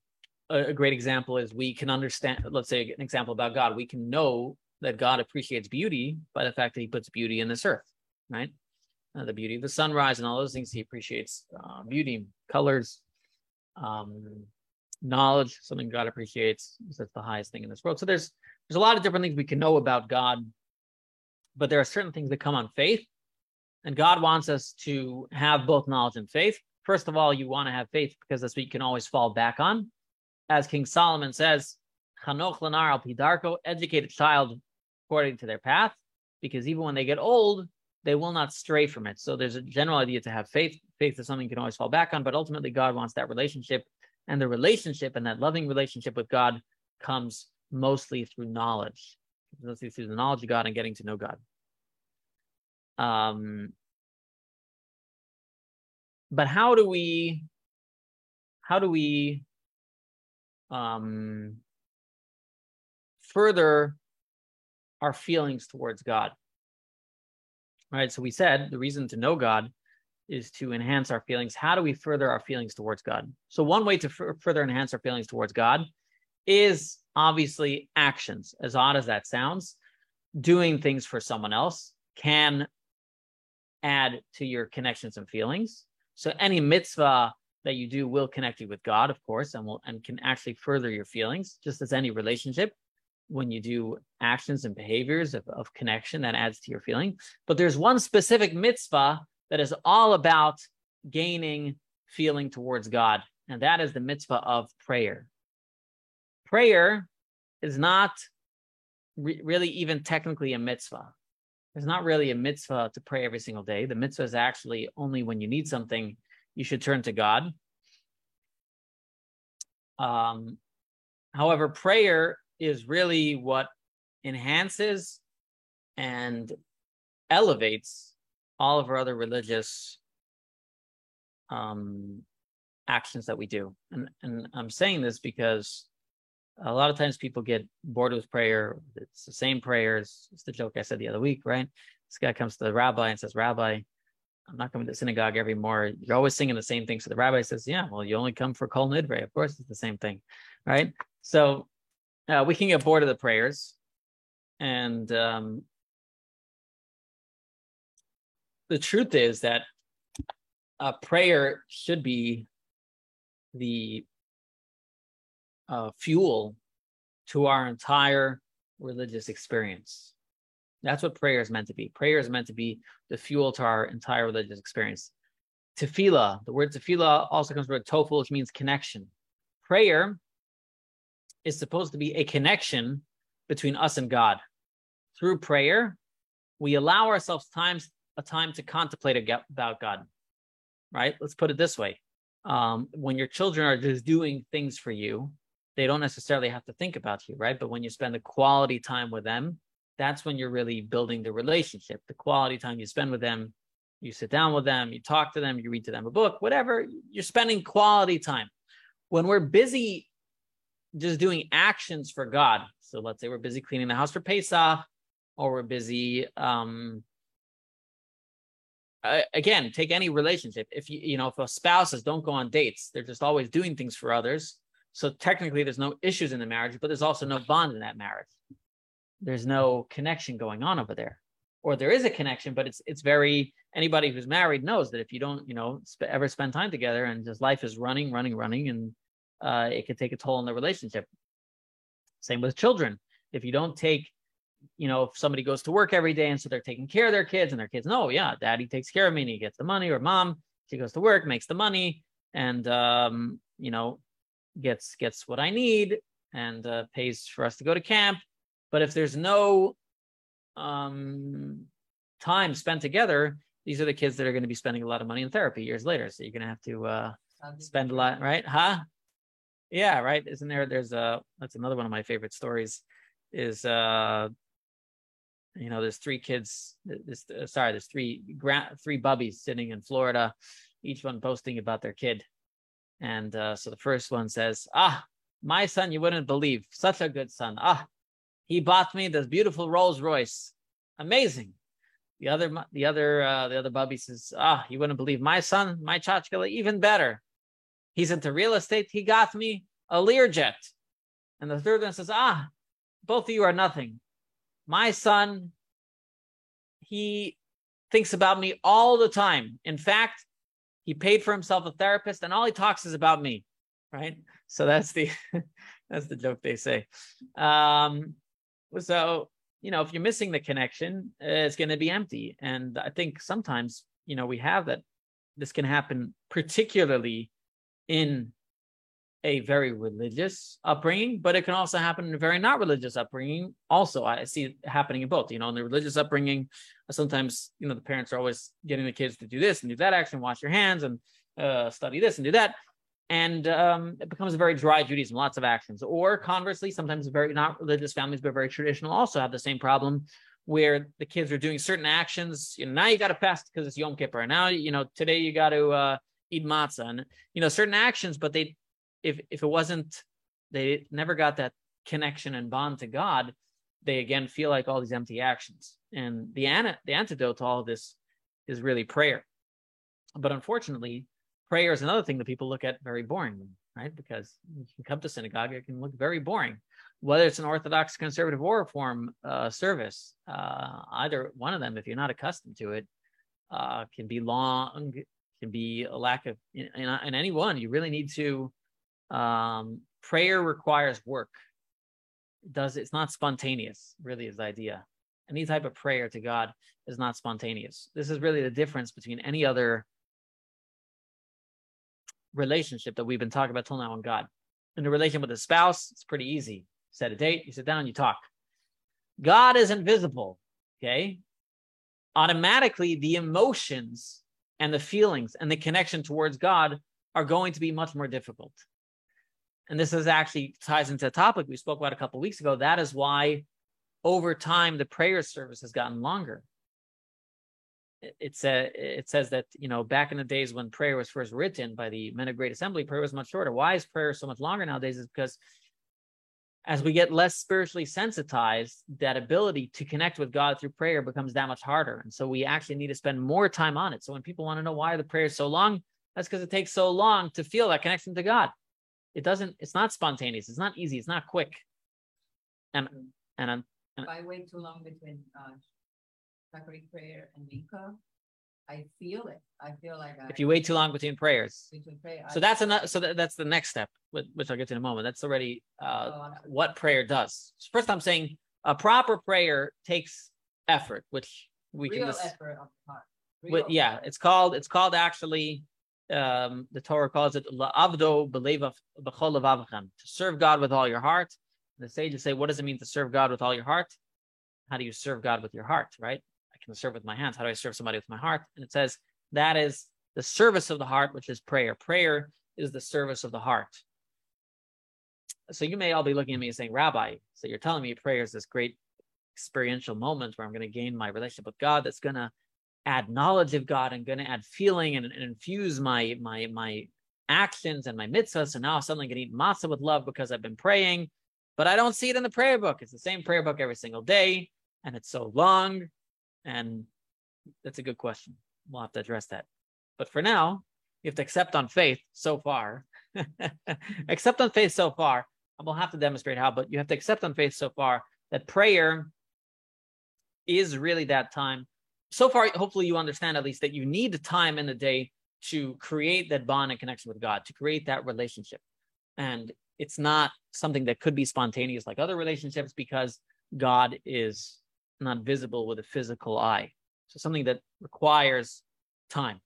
a, a great example is we can understand. Let's say an example about God. We can know that God appreciates beauty by the fact that He puts beauty in this earth, right? uh, the beauty of the sunrise and all those things. He appreciates uh, beauty, colors, um, knowledge, something God appreciates. That's the highest thing in this world. So there's there's a lot of different things we can know about God, but there are certain things that come on faith, and God wants us to have both knowledge and faith. First of all, you want to have faith because that's what you can always fall back on. As King Solomon says, Chanoch Lanar al Pidarko, educate a child according to their path, because even when they get old, they will not stray from it. So there's a general idea to have faith. Faith is something you can always fall back on, but ultimately God wants that relationship. And the relationship and that loving relationship with God comes mostly through knowledge, mostly through the knowledge of God and getting to know God. Um, but how do we, how do we um, further our feelings towards God? right? So we said the reason to know God is to enhance our feelings. How do we further our feelings towards God? So one way to f- further enhance our feelings towards God is obviously actions. As odd as that sounds, doing things for someone else can add to your connections and feelings. So any mitzvah that you do will connect you with God, of course, and will and can actually further your feelings, just as any relationship when you do actions and behaviors of, of connection that adds to your feeling. But there's one specific mitzvah that is all about gaining feeling towards God, and that is the mitzvah of prayer. prayer is not re- really even technically a mitzvah. There's not really a mitzvah to pray every single day. The mitzvah is actually only when you need something, you should turn to God. Um, however, prayer is really what enhances and elevates all of our other religious um, actions that we do. And, and I'm saying this because a lot of times people get bored with prayer. It's the same prayers. It's the joke I said the other week, right? This guy comes to the rabbi and says, Rabbi, I'm not coming to synagogue every. You're always singing the same thing. So the rabbi says, Yeah, well, you only come for Kol Nidre. Of course, it's the same thing, right? So uh, we can get bored of the prayers. And um, the truth is that a prayer should be the uh, fuel to our entire religious experience. That's what prayer is meant to be. Prayer is meant to be the fuel to our entire religious experience. Tefillah, the word tefillah also comes from tofel, which means connection. Prayer is supposed to be a connection between us and God. Through prayer, we allow ourselves times a time to contemplate about God. Right? Let's put it this way: um, when your children are just doing things for you, they don't necessarily have to think about you, right? But when you spend the quality time with them, that's when you're really building the relationship. The quality time you spend with them, you sit down with them, you talk to them, you read to them a book, whatever, you're spending quality time. When we're busy just doing actions for God, so let's say we're busy cleaning the house for Pesach, or we're busy um, again, take any relationship. If you, you know, if a spouses don't go on dates, they're just always doing things for others. So technically, there's no issues in the marriage, but there's also no bond in that marriage. There's no connection going on over there, or there is a connection, but it's it's very. Anybody who's married knows that if you don't, you know, sp- ever spend time together and just life is running, running, running, and uh, it could take a toll on the relationship. Same with children. If you don't take you know, if somebody goes to work every day and so they're taking care of their kids and their kids no, yeah, daddy takes care of me and he gets the money, or mom, she goes to work, makes the money, and um, you know, gets gets what I need and uh, pays for us to go to camp. But if there's no um, time spent together, these are the kids that are going to be spending a lot of money in therapy years later. So you're going to have to uh, spend a lot, right? Huh? Yeah, right. Isn't there? There's a that's another one of my favorite stories. Is uh you know there's three kids this uh, sorry there's three gra- three bubbies sitting in florida each one posting about their kid and uh, so the first one says ah my son you wouldn't believe. Such a good son. Ah he bought me this beautiful rolls royce amazing. The other the other uh, the other bubby says ah you wouldn't believe my son my chachkala even better. He's into real estate. He got me a learjet. And the third one says ah both of you are nothing. My son, he thinks about me all the time. In fact, he paid for himself a therapist and all he talks is about me. Right. So that's the [LAUGHS] that's the joke they say. Um, so you know, if you're missing the connection, it's going to be empty. And I think sometimes, you know, we have that. This can happen particularly in a very religious upbringing, but it can also happen in a very not religious upbringing. Also, I see it happening in both. You know, in the religious upbringing, sometimes you know the parents are always getting the kids to do this and do that action, wash your hands and uh, study this and do that, and um, it becomes a very dry Judaism, lots of actions. Or conversely, sometimes very not religious families, but very traditional, also have the same problem where the kids are doing certain actions. You know, now you got to fast because it's Yom Kippur. Now, you know, today you got to uh, eat matzah and you know certain actions, but they if if it wasn't they never got that connection and bond to God, they again feel like all these empty actions. And the an- the antidote to all this is really prayer. But unfortunately, prayer is another thing that people look at very boring, right? Because you can come to synagogue, it can look very boring, whether it's an Orthodox, conservative, or reform uh, service. Uh, either one of them, if you're not accustomed to it, uh, can be long, can be a lack of in, in, in any one. You really need to um, prayer requires work. Does it's not spontaneous, really is the idea. Any type of prayer to God is not spontaneous. This is really the difference between any other relationship that we've been talking about till now on God. In the relation with a spouse, it's pretty easy. Set a date, you sit down, you talk. God is invisible. Okay. Automatically, the emotions and the feelings and the connection towards God are going to be much more difficult. And this is actually ties into a topic we spoke about a couple weeks ago. That is why over time the prayer service has gotten longer. It, a, it says that you know back in the days when prayer was first written by the men of great assembly, prayer was much shorter. Why is prayer so much longer nowadays? Is because as we get less spiritually sensitized, that ability to connect with God through prayer becomes that much harder. And so we actually need to spend more time on it. So when people want to know why the prayer is so long, that's because it takes so long to feel that connection to God. It doesn't, it's not spontaneous, it's not easy, it's not quick. And and I'm if I wait too long between uh prayer and Mincha, I feel it. I feel like I if you wait too long between prayers. between prayer. So I- that's another so that, that's the next step, which, I'll get to in a moment. That's already uh Oh, what prayer does. First, I'm saying a proper prayer takes effort, which we can just, effort of the heart. But Real yeah, effort. it's called it's called actually um the Torah calls it la'avdo b'chol to serve God with all your heart. The sages say, what does it mean to serve God with all your heart? How do you serve God with your heart, right? I can serve with my hands. How do I serve somebody with my heart? And it says that is the service of the heart, which is prayer. Prayer is the service of the heart. So you may all be looking at me and saying, Rabbi, so you're telling me prayer is this great experiential moment where I'm going to gain my relationship with God that's going to add knowledge of God and going to add feeling and, and infuse my my my actions and my mitzvahs. So now I'm suddenly going to eat matzah with love because I've been praying, but I don't see it in the prayer book. It's the same prayer book every single day, and it's so long. And that's a good question. We'll have to address that. But for now, you have to accept on faith so far. [LAUGHS] accept on faith so far. And we'll have to demonstrate how, but you have to accept on faith so far that prayer is really that time so far, hopefully you understand at least that you need the time in the day to create that bond and connection with God, to create that relationship. And it's not something that could be spontaneous like other relationships because God is not visible with a physical eye. So something that requires time.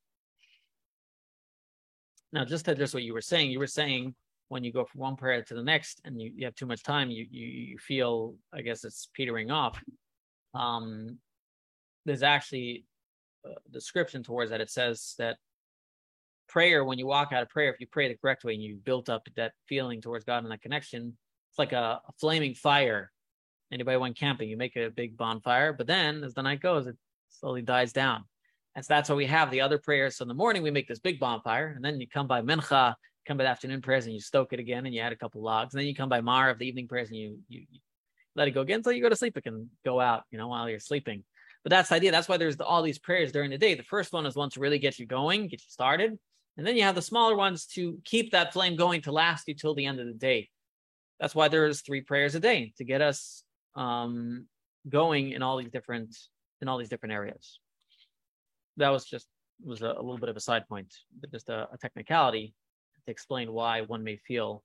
Now, just to address what you were saying, you were saying when you go from one prayer to the next and you, you have too much time, you, you you feel, I guess it's petering off. Um, there's actually a description towards that. It says that prayer, when you walk out of prayer, if you pray the correct way and you built up that feeling towards God and that connection, it's like a, a flaming fire. Anybody went camping, you make a big bonfire, but then as the night goes, it slowly dies down. And so that's why we have the other prayers. So in the morning, we make this big bonfire, and then you come by mincha, come by the afternoon prayers, and you stoke it again, and you add a couple logs. And then you come by Maariv the evening prayers, and you, you, you let it go again until you go to sleep. It can go out, you know, while you're sleeping. But that's the idea. That's why there's the, all these prayers during the day. The first one is one to really get you going, get you started. And then you have the smaller ones to keep that flame going to last you till the end of the day. That's why there's three prayers a day to get us um, going in all these different in all these different areas. That was just was a, a little bit of a side point, but just a, a technicality to explain why one may feel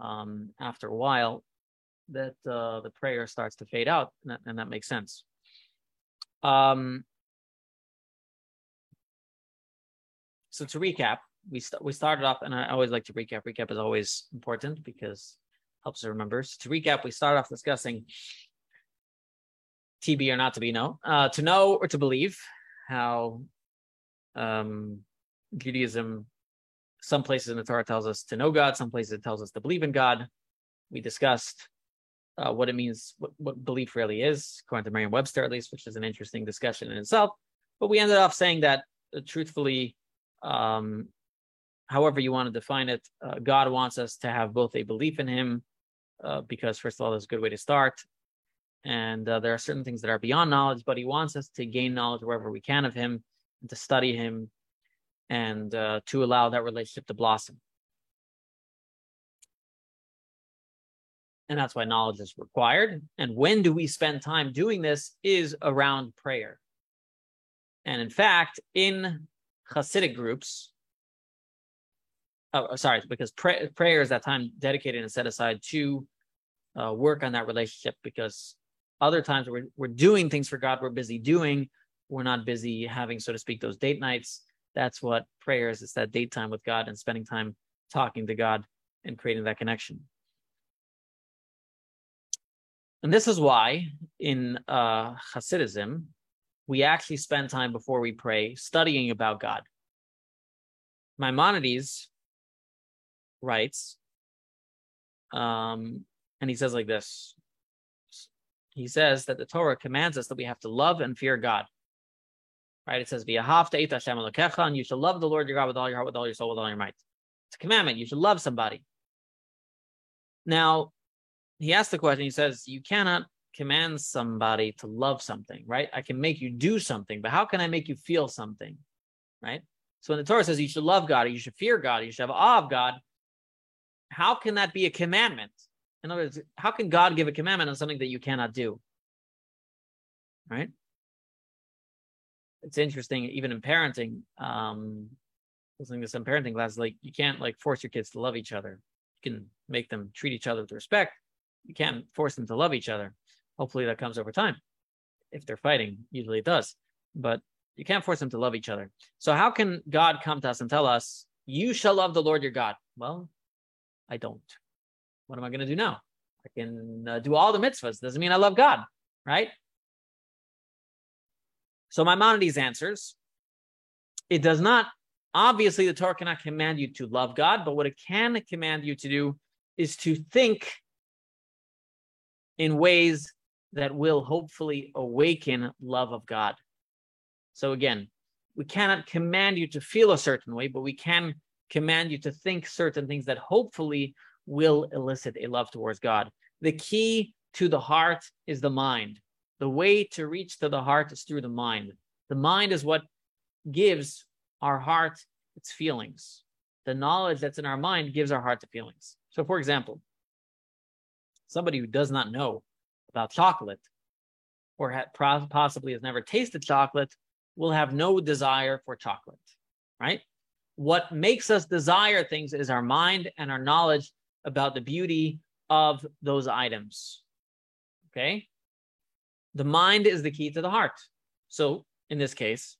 um, after a while that uh, the prayer starts to fade out, and that, and that makes sense. Um, so to recap, we st- we started off, and I always like to recap. Recap is always important because helps us remember. So to recap, we started off discussing TB or not to be know, uh, to know or to believe. How um, Judaism, some places in the Torah tells us to know God, some places it tells us to believe in God. We discussed uh, what it means, what, what belief really is, according to Merriam-Webster at least, which is an interesting discussion in itself. But we ended up saying that, uh, truthfully, um, however you want to define it, uh, God wants us to have both a belief in Him, uh, because first of all, that's a good way to start, and uh, there are certain things that are beyond knowledge, but He wants us to gain knowledge wherever we can of Him, and to study Him, and uh, to allow that relationship to blossom. And that's why knowledge is required. And when do we spend time doing this is around prayer. And in fact, in Hasidic groups, oh, sorry, because pray, prayer is that time dedicated and set aside to uh, work on that relationship. Because other times we're we're doing things for God, we're busy doing, we're not busy having, so to speak, those date nights. That's what prayer is. It's that date time with God and spending time talking to God and creating that connection. And this is why in uh, Hasidism, we actually spend time before we pray studying about God. Maimonides writes, um, and he says like this. He says that the Torah commands us that we have to love and fear God. Right? It says, and you shall love the Lord your God with all your heart, with all your soul, with all your might. It's a commandment. You should love somebody. Now, he asks the question, he says, You cannot command somebody to love something, right? I can make you do something, but how can I make you feel something? Right? So when the Torah says you should love God, you should fear God, you should have awe of God, how can that be a commandment? In other words, how can God give a commandment on something that you cannot do? Right? It's interesting, even in parenting, um, listening to some parenting classes, like you can't like force your kids to love each other. You can make them treat each other with respect. You can't force them to love each other. Hopefully that comes over time. If they're fighting, usually it does. But you can't force them to love each other. So how can God come to us and tell us, you shall love the Lord your God? Well, I don't. What am I going to do now? I can uh, do all the mitzvahs. Doesn't mean I love God, right? So Maimonides answers, it does not, obviously the Torah cannot command you to love God, but what it can command you to do is to think in ways that will hopefully awaken love of God. So again, we cannot command you to feel a certain way, but we can command you to think certain things that hopefully will elicit a love towards God. The key to the heart is the mind. The way to reach to the heart is through the mind. The mind is what gives our heart its feelings. The knowledge that's in our mind gives our heart the feelings. So, for example, somebody who does not know about chocolate or ha- possibly has never tasted chocolate will have no desire for chocolate, right? What makes us desire things is our mind and our knowledge about the beauty of those items. Okay? The mind is the key to the heart. So, in this case,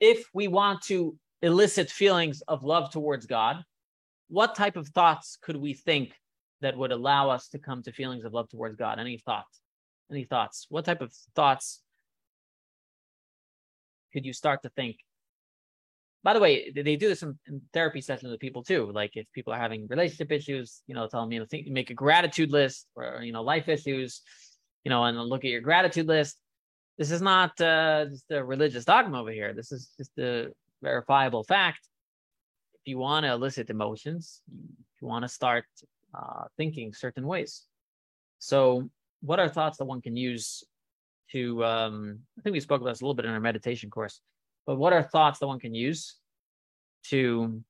if we want to elicit feelings of love towards God, what type of thoughts could we think that would allow us to come to feelings of love towards God? Any thoughts? Any thoughts? What type of thoughts could you start to think? By the way, they do this in, in therapy sessions with people too. Like if people are having relationship issues, you know, tell them, you know, think, make a gratitude list or, you know, life issues, you know, and look at your gratitude list. This is not uh, just a religious dogma over here. This is just a verifiable fact. If you want to elicit emotions, if you want to start uh, thinking certain ways. So, what are thoughts that one can use to? Um, I think we spoke about this a little bit in our meditation course, but what are thoughts that one can use to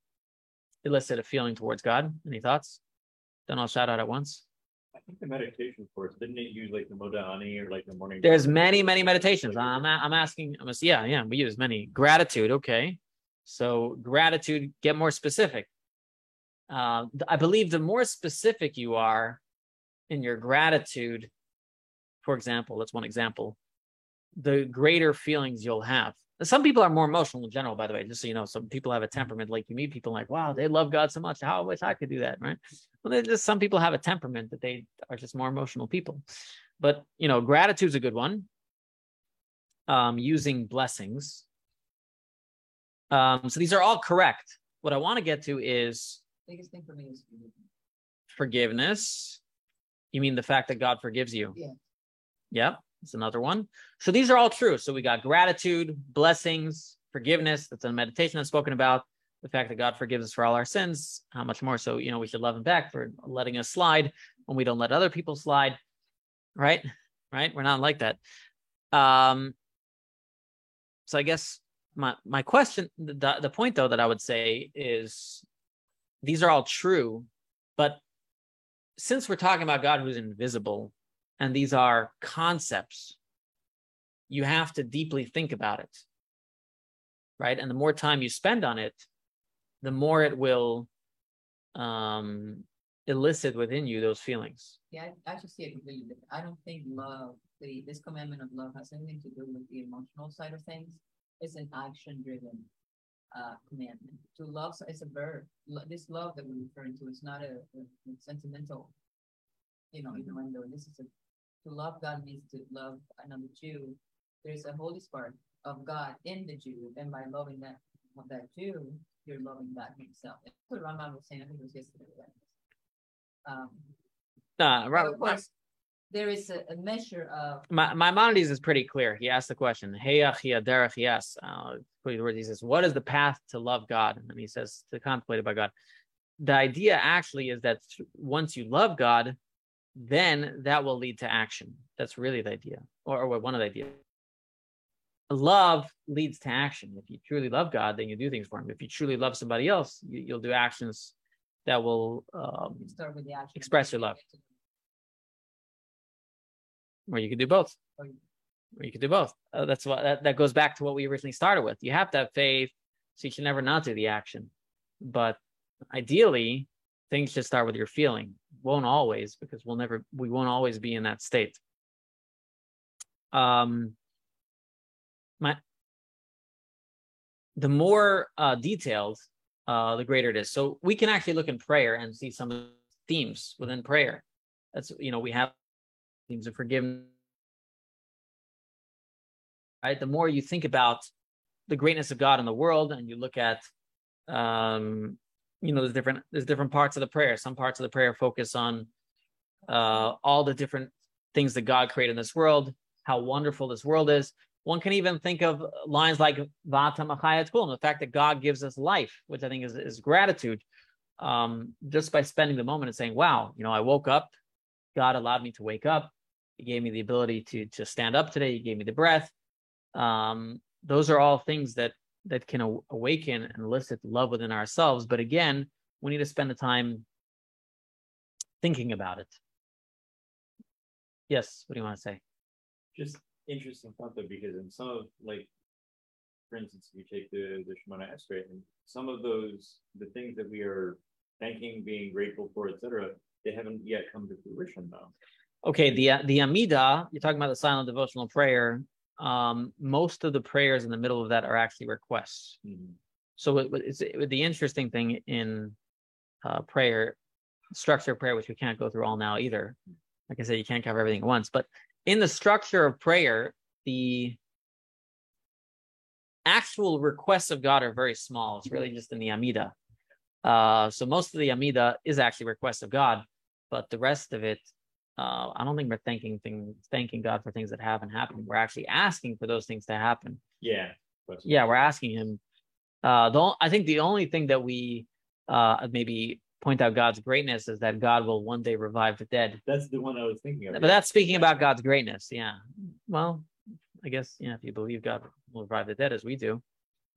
elicit a feeling towards God? Any thoughts? Then I'll shout out at once. I think the meditation course didn't it use like the Modeh Ani or like the morning? There's many, many meditations. I'm, I'm asking. I'm yeah, yeah. We use many. Gratitude. Okay. So gratitude. Get more specific. Uh, I believe the more specific you are in your gratitude, for example, that's one example, the greater feelings you'll have. Some people are more emotional in general, by the way, just so you know. Some people have a temperament, like you meet people like, wow, they love God so much. How I wish I could do that, right? Well, just some people have a temperament that they are just more emotional people. But you know, gratitude's a good one. Um, using blessings. Um, so these are all correct. What I want to get to is Biggest thing for me is forgiveness. Forgiveness. You mean the fact that God forgives you? Yeah. Yep. That's another one. So these are all true. So we got gratitude, blessings, forgiveness. That's a meditation I've spoken about. The fact that God forgives us for all our sins. How much more so, you know, we should love him back for letting us slide when we don't let other people slide. Right? Right? We're not like that. Um, so I guess my my question, the, the point though that I would say is these are all true, but since we're talking about God who's invisible and these are concepts, you have to deeply think about it. Right. And the more time you spend on it, the more it will um, elicit within you those feelings. Yeah, I, I just see it completely different. I don't think love, the this commandment of love has anything to do with the emotional side of things. It's an action driven uh, commandment. To love is a verb. This love that we're referring to is not a, a sentimental, you know, even though this is a, to love God means to love another Jew. There's a holy spark of God in the Jew, and by loving that of that Jew, you're loving God Himself. That's what Rambam was saying. I think it was yesterday. right? Um, but Ra- of course, there is a, a measure of my Maimonides is pretty clear. He asked the question, "Heyach hi derech yes." Uh, put the words, he says, "What is the path to love God?" And he says, "To contemplate about God." The idea actually is that th- once you love God, then that will lead to action. That's really the idea, or, or one of the ideas. Love leads to action. If you truly love God, then you do things for Him. If you truly love somebody else, you, you'll do actions that will um, start with the action. Express your love. Or you could do both. Or- or you could do both. Uh, that's what that, that goes back to what we originally started with. You have to have faith so you should never not do the action. But ideally things should start with your feeling. Won't always because we'll never we won't always be in that state. Um my the more uh detailed uh the greater it is. So we can actually look in prayer and see some of the themes within prayer. That's you know we have themes of forgiveness right? The more you think about the greatness of god in the world and you look at um you know there's different there's different parts of the prayer. Some parts of the prayer focus on uh all the different things that god created in this world how wonderful this world is. One can even think of lines like vata machayat the fact that god gives us life which i think is, is gratitude um just by spending the moment and saying wow you know i woke up god allowed me to wake up he gave me the ability to to stand up today he gave me the breath um, those are all things that that can aw- awaken and elicit love within ourselves but again we need to spend the time thinking about it yes what do you want to say just interesting thought though, because in some of like, for instance, if you take the the Shemona Esrei, and some of those the things that we are thanking, being grateful for, etc., they haven't yet come to fruition though. Okay the the amida you're talking about the silent devotional prayer. Um most of the prayers in the middle of that are actually requests. So it, it's it, the interesting thing in uh, prayer structure of prayer which we can't go through all now either. Like i said you can't cover everything at once but in the structure of prayer the actual requests of god are very small. It's really just in the amida. Uh, so most of the amida is actually requests of god but the rest of it uh, i don't think we're thanking things thanking god for things that haven't happened we're actually asking for those things to happen Yeah. yeah we're asking him uh the i think the only thing that we uh maybe point out god's greatness is that god will one day revive the dead That's the one I was thinking of. but that's speaking about god's greatness yeah well i guess yeah if you believe god will revive the dead as we do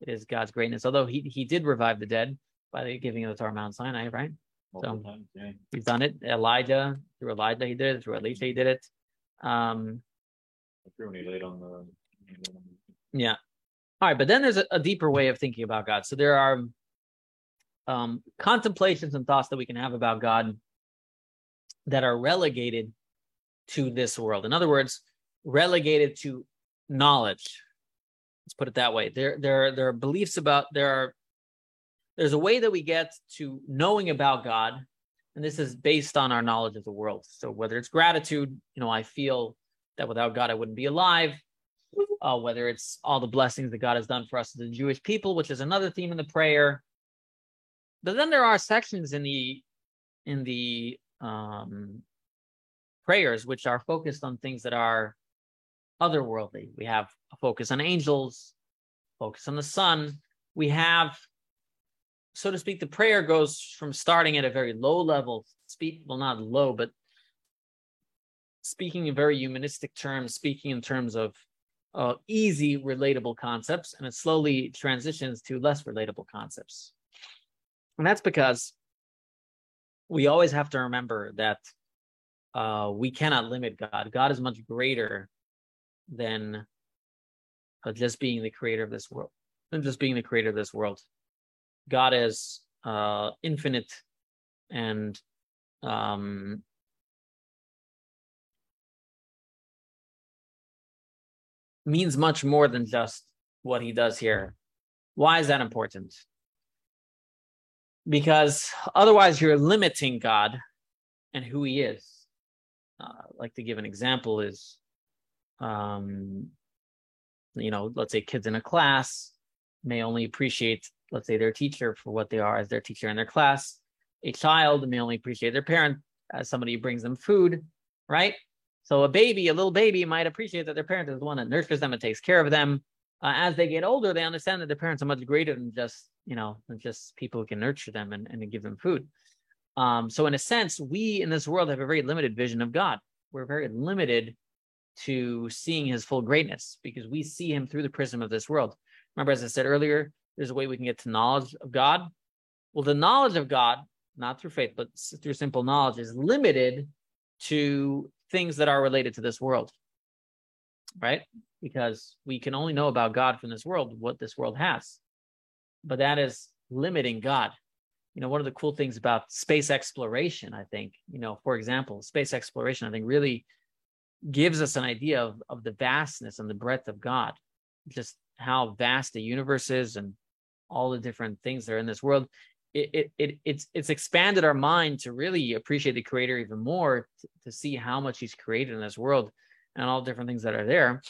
it is god's greatness although he he did revive the dead by the giving of the Torah Mount Sinai, right? Multiple so- times, yeah. He's done it. Elijah, through Elijah, he did it. Through Elisha, he did it. Um, When he laid on the. Yeah. All right, but then there's a, a deeper way of thinking about God. So there are um, contemplations and thoughts that we can have about God that are relegated to this world. In other words, relegated to knowledge. Let's put it that way. There, there, there are beliefs about there are. There's a way that we get to knowing about God, and this is based on our knowledge of the world. So whether it's gratitude, you know, I feel that without God I wouldn't be alive uh, whether it's all the blessings that God has done for us as the Jewish people, which is another theme in the prayer. But then there are sections in the in the um, prayers which are focused on things that are otherworldly. We have a focus on angels, focus on the sun. We have, so to speak, the prayer goes from starting at a very low level, speak well, not low, but speaking in very humanistic terms, speaking in terms of uh, easy, relatable concepts, and it slowly transitions to less relatable concepts. And that's because we always have to remember that uh, we cannot limit God. God is much greater than uh, just being the creator of this world, than just being the creator of this world. God is uh, infinite and um, means much more than just what he does here Why is that important? Because otherwise, you're limiting God and who He is. Uh, like to give an example is, um, you know, let's say kids in a class may only appreciate, let's say, their teacher for what they are as their teacher in their class. A child may only appreciate their parent as somebody who brings them food, right? So a baby, a little baby, might appreciate that their parent is the one that nurtures them and takes care of them. Uh, as they get older, they understand that their parents are much greater than just, you know, just people who can nurture them and, and give them food. Um, so in a sense, we in this world have a very limited vision of God. We're very limited to seeing his full greatness because we see him through the prism of this world. Remember, as I said earlier, there's a way we can get to knowledge of God. Well, the knowledge of God, not through faith, but through simple knowledge, is limited to things that are related to this world, right? Because we can only know about God from this world, what this world has. But that is limiting God. You know, one of the cool things about space exploration, I think, you know, for example, space exploration, I think really gives us an idea of, of the vastness and the breadth of God, just how vast the universe is and all the different things that are in this world. It, it, it it's it's expanded our mind to really appreciate the creator even more to, to see how much he's created in this world and all different things that are there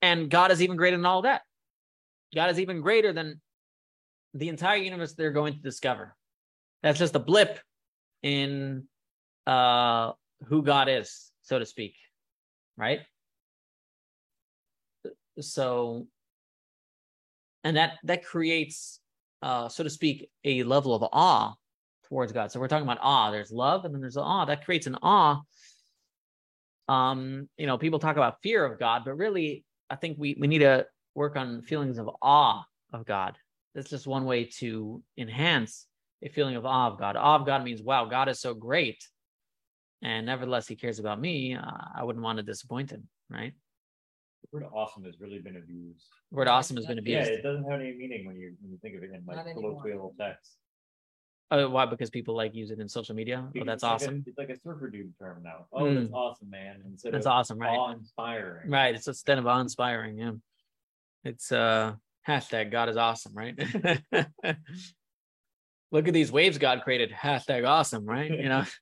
and god is even greater than all that god is even greater than the entire universe they're going to discover that's just a blip in uh who god is so to speak, right? So, and that that creates, uh, so to speak, a level of awe towards God. So we're talking about awe. There's love, and then there's awe. That creates an awe. Um, you know, people talk about fear of God, but really, I think we we need to work on feelings of awe of God. That's just one way to enhance a feeling of awe of God. Awe of God means, wow, God is so great and nevertheless he cares about me, uh, I wouldn't want to disappoint him, right? The word awesome has really been abused. The word awesome has been abused. Yeah, it doesn't have any meaning when you when you think of it in like colloquial text. Oh, why? Because people like use it in social media. Oh, that's it's awesome. Like a, it's like a surfer dude term now. Oh, mm. that's awesome, man. Instead that's of awesome, right? Awe-inspiring. Right. It's instead of awe-inspiring. Yeah. It's uh hashtag God is awesome, right? [LAUGHS] Look at these waves God created. Hashtag awesome, right? You know. [LAUGHS]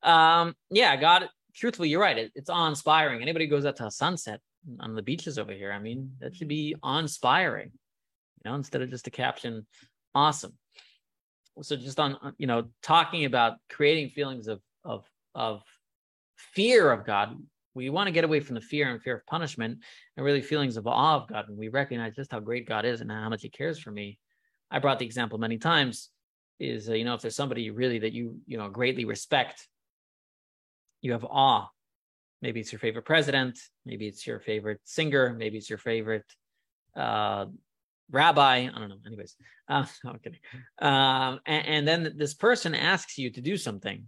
Um, yeah, God, truthfully, you're right. It, it's awe-inspiring. Anybody goes out to a sunset on the beaches over here, I mean, that should be awe-inspiring, you know, instead of just a caption, awesome. So just on, you know, talking about creating feelings of of of fear of God, we want to get away from the fear and fear of punishment and really feelings of awe of God. And we recognize just how great God is and how much He cares for me. I brought the example many times. Is uh, you know if there's somebody really that you you know greatly respect you have awe. Maybe it's your favorite president, maybe it's your favorite singer, maybe it's your favorite uh, rabbi. I don't know. Anyways, uh, [LAUGHS] no, I'm kidding. Um, and, and, then this person asks you to do something,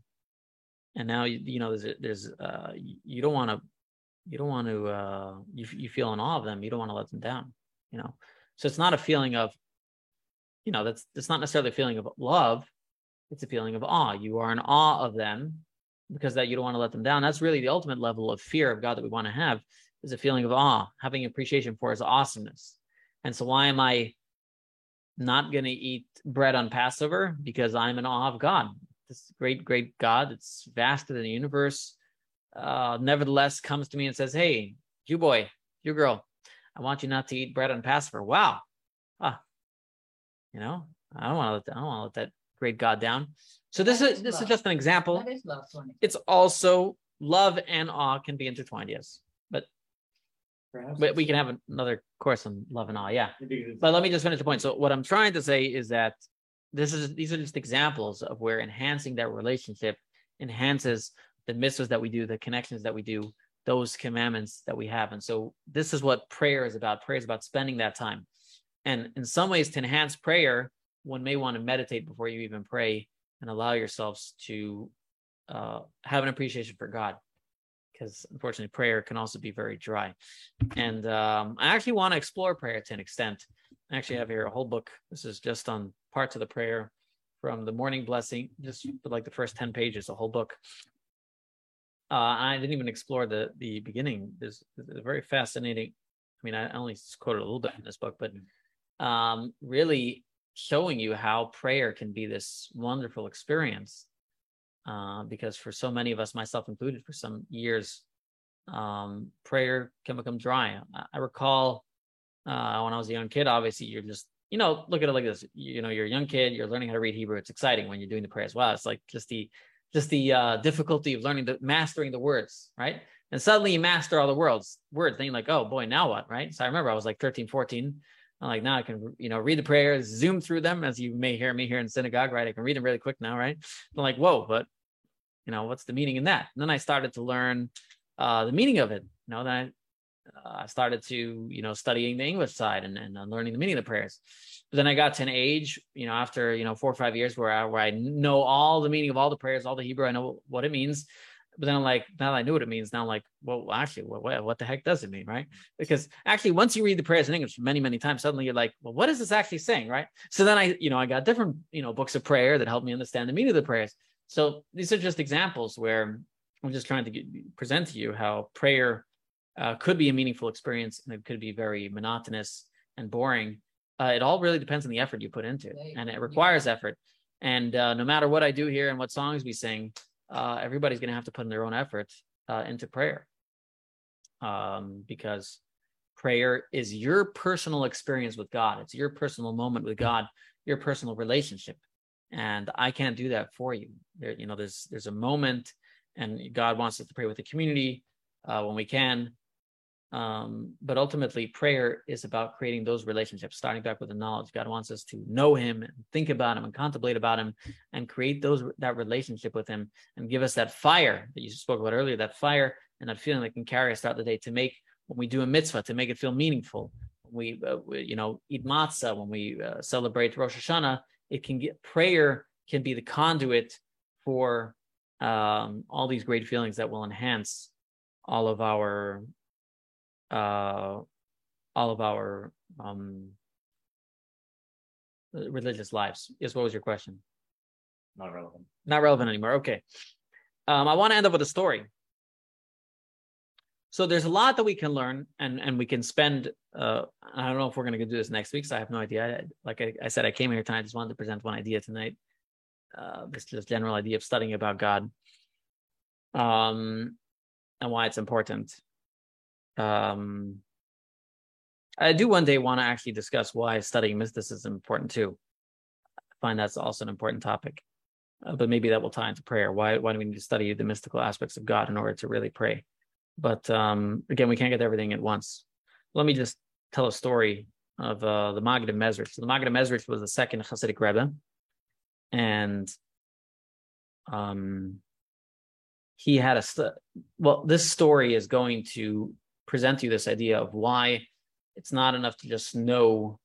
and now you, you know there's there's uh, you don't want to you don't want to uh, you you feel in awe of them. You don't want to let them down. You know, so it's not a feeling of you know that's that's not necessarily a feeling of love. It's a feeling of awe. You are in awe of them because that you don't want to let them down. That's really the ultimate level of fear of God that we want to have is a feeling of awe, having appreciation for his awesomeness. And so why am I not going to eat bread on Passover? Because I'm in awe of God. This great, great God that's vaster than the universe, uh, nevertheless comes to me and says, Hey, you boy, you girl, I want you not to eat bread on Passover. Wow. Ah, you know, I don't want to let that, I don't want to let that great God down. So this is, is this is just an example. That is love, Tony. It's also love and awe can be intertwined, yes. But but we can have another course on love and awe, yeah. But let me just finish the point. So what I'm trying to say is that this is these are just examples of where enhancing that relationship enhances the mitzvahs that we do, the connections that we do, those commandments that we have. And so this is what prayer is about. Prayer is about spending that time. And in some ways, to enhance prayer, one may want to meditate before you even pray and allow yourselves to uh, have an appreciation for God. Because unfortunately, prayer can also be very dry. And um, I actually want to explore prayer to an extent. I actually have here a whole book. This is just on parts of the prayer from the morning blessing, just like the first 10 pages, a whole book. Uh, I didn't even explore the the beginning. There's, there's very fascinating. I mean, I only quoted a little bit in this book, but um, really showing you how prayer can be this wonderful experience. Uh, because for so many of us, myself included, for some years, um, prayer can become dry. I, I recall uh, when I was a young kid, obviously, you're just, you know, look at it like this. You know, you're a young kid, you're learning how to read Hebrew. It's exciting when you're doing the prayer as well. It's like just the just the uh, difficulty of learning the mastering the words, right? And suddenly you master all the words, words. Then you're like, oh boy, now what, right? So I remember I was like 13, 14. I'm like, now I can, you know, read the prayers, zoom through them, as you may hear me here in synagogue, right? I can read them really quick now, right? I'm like, whoa, but you know, what's the meaning in that? And then I started to learn uh, the meaning of it. You know, then I, uh, started to, you know, studying the English side and, and learning the meaning of the prayers. But then I got to an age, you know, after, you know, four or five years where I, where I know all the meaning of all the prayers, all the Hebrew, I know what it means. But then I'm like, now that I knew what it means, now I'm like, well, actually, what, what the heck does it mean, right? Because actually, once you read the prayers in English many, many times, suddenly you're like, well, what is this actually saying, right? So then I, you know, I got different, you know, books of prayer that helped me understand the meaning of the prayers. So these are just examples where I'm just trying to get, present to you how prayer uh, could be a meaningful experience and it could be very monotonous and boring. Uh, it all really depends on the effort you put into it, and it requires effort. And uh, no matter what I do here and what songs we sing, uh, everybody's going to have to put in their own effort uh, into prayer, um, because prayer is your personal experience with God. It's your personal moment with God, your personal relationship, and I can't do that for you. There, you know, there's there's a moment, and God wants us to pray with the community uh, when we can, um, but ultimately, prayer is about creating those relationships, starting back with the knowledge. God wants us to know Him and think about Him and contemplate about Him and create those that relationship with Him and give us that fire that you spoke about earlier, that fire and that feeling that can carry us throughout the day to make when we do a mitzvah to make it feel meaningful. When we, uh, we you know, eat matzah, when we uh, celebrate Rosh Hashanah, it can get prayer can be the conduit for um, all these great feelings that will enhance all of our uh, all of our um, religious lives. Yes, what was your question? Not relevant. Not relevant anymore. Okay. Um, I want to end up with a story. So there's a lot that we can learn, and and we can spend. Uh, I don't know if we're going to do this next week, so I have no idea. Like I, I said, I came here tonight. I just wanted to present one idea tonight. Uh, this just general idea of studying about God, um, and why it's important. Um, I do one day want to actually discuss why studying mysticism is important too. I find that's also an important topic, uh, but maybe that will tie into prayer. Why why do we need to study the mystical aspects of God in order to really pray? But um, again, we can't get everything at once. Let me just tell a story of uh, the Maggid of Mezrich. So the Maggid of Mezrich was the second Hasidic Rebbe, and um, he had a st- well. This story is going to present you this idea of why it's not enough to just know,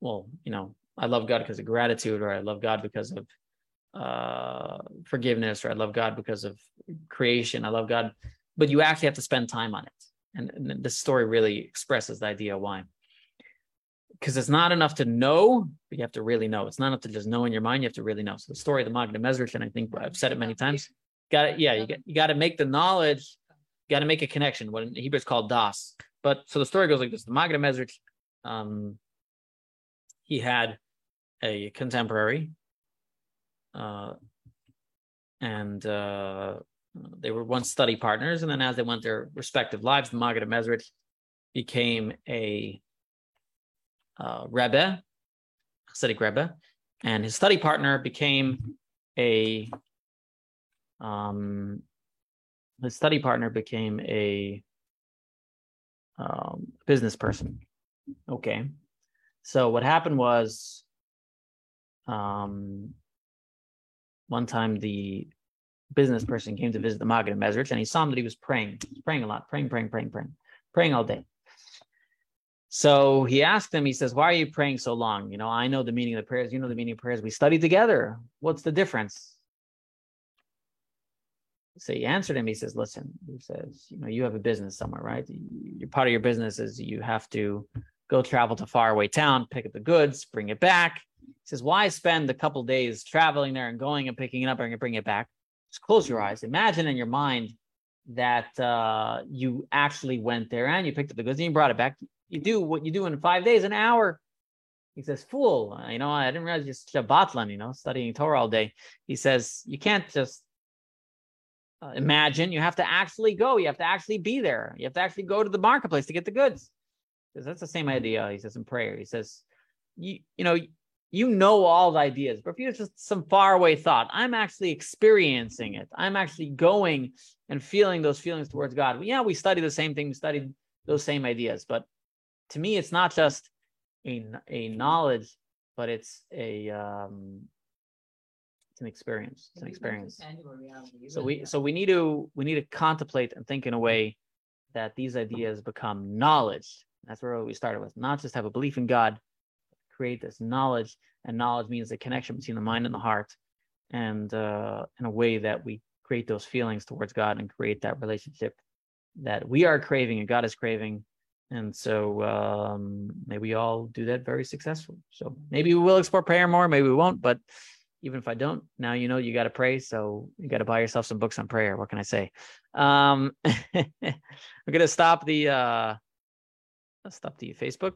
well, you know, I love God because of gratitude, or I love God because of uh, forgiveness, or I love God because of creation. I love God, but you actually have to spend time on it. And, and this story really expresses the idea why. Because it's not enough to know, but you have to really know. It's not enough to just know in your mind. You have to really know. So the story of the Maggid Mezrich, and I think I've said it many times. Got it. Yeah, you got you got to make the knowledge got to make a connection. What in Hebrew is called das. But so the story goes like this: the Maggid Mezrich, um, he had a contemporary, uh, and uh, they were once study partners, and then as they went their respective lives, the Maggid Mezrich became a uh, Rebbe, Hasidic Rebbe, and his study partner became a um, his study partner became a um, business person. Okay. So what happened was um, one time the business person came to visit the Maggid Mezrich and he saw him that he was praying. Praying a lot, praying, praying, praying, praying, praying all day. So he asked him, he says, Why are you praying so long? You know, I know the meaning of the prayers, you know the meaning of prayers. We studied together. What's the difference? So he answered him. He says, "Listen," he says, "You know, you have a business somewhere, right? You're part of your business is you have to go travel to faraway town, pick up the goods, bring it back." He says, "Why spend a couple days traveling there and going and picking it up and bring it back? Just close your eyes. Imagine in your mind that uh, you actually went there and you picked up the goods and you brought it back. You do what you do in five days, an hour. He says, "Fool, you know, I didn't realize you're Shabbatlan, you know, studying Torah all day." He says, "You can't just uh, imagine. You have to actually go. You have to actually be there. You have to actually go to the marketplace to get the goods." Because that's the same idea. He says in prayer. He says, "You, you know." You know all the ideas, but if you have just some faraway thought, I'm actually experiencing it. I'm actually going and feeling those feelings towards God. Yeah, we study the same thing, we studied those same ideas, but to me, it's not just a, a knowledge, but it's a um, it's an experience. It's an experience. So we so we need to we need to contemplate and think in a way that these ideas become knowledge. That's where we started with. Not just have a belief in God, create this knowledge, and knowledge means the connection between the mind and the heart, and uh, in a way that we create those feelings towards God and create that relationship that we are craving and God is craving and so um, maybe we all do that very successfully. So maybe we will explore prayer more, maybe we won't. But even if I don't, now you know you got to pray. So you got to buy yourself some books on prayer. What can I say? Um, [LAUGHS] we're gonna stop the uh, stop the Facebook.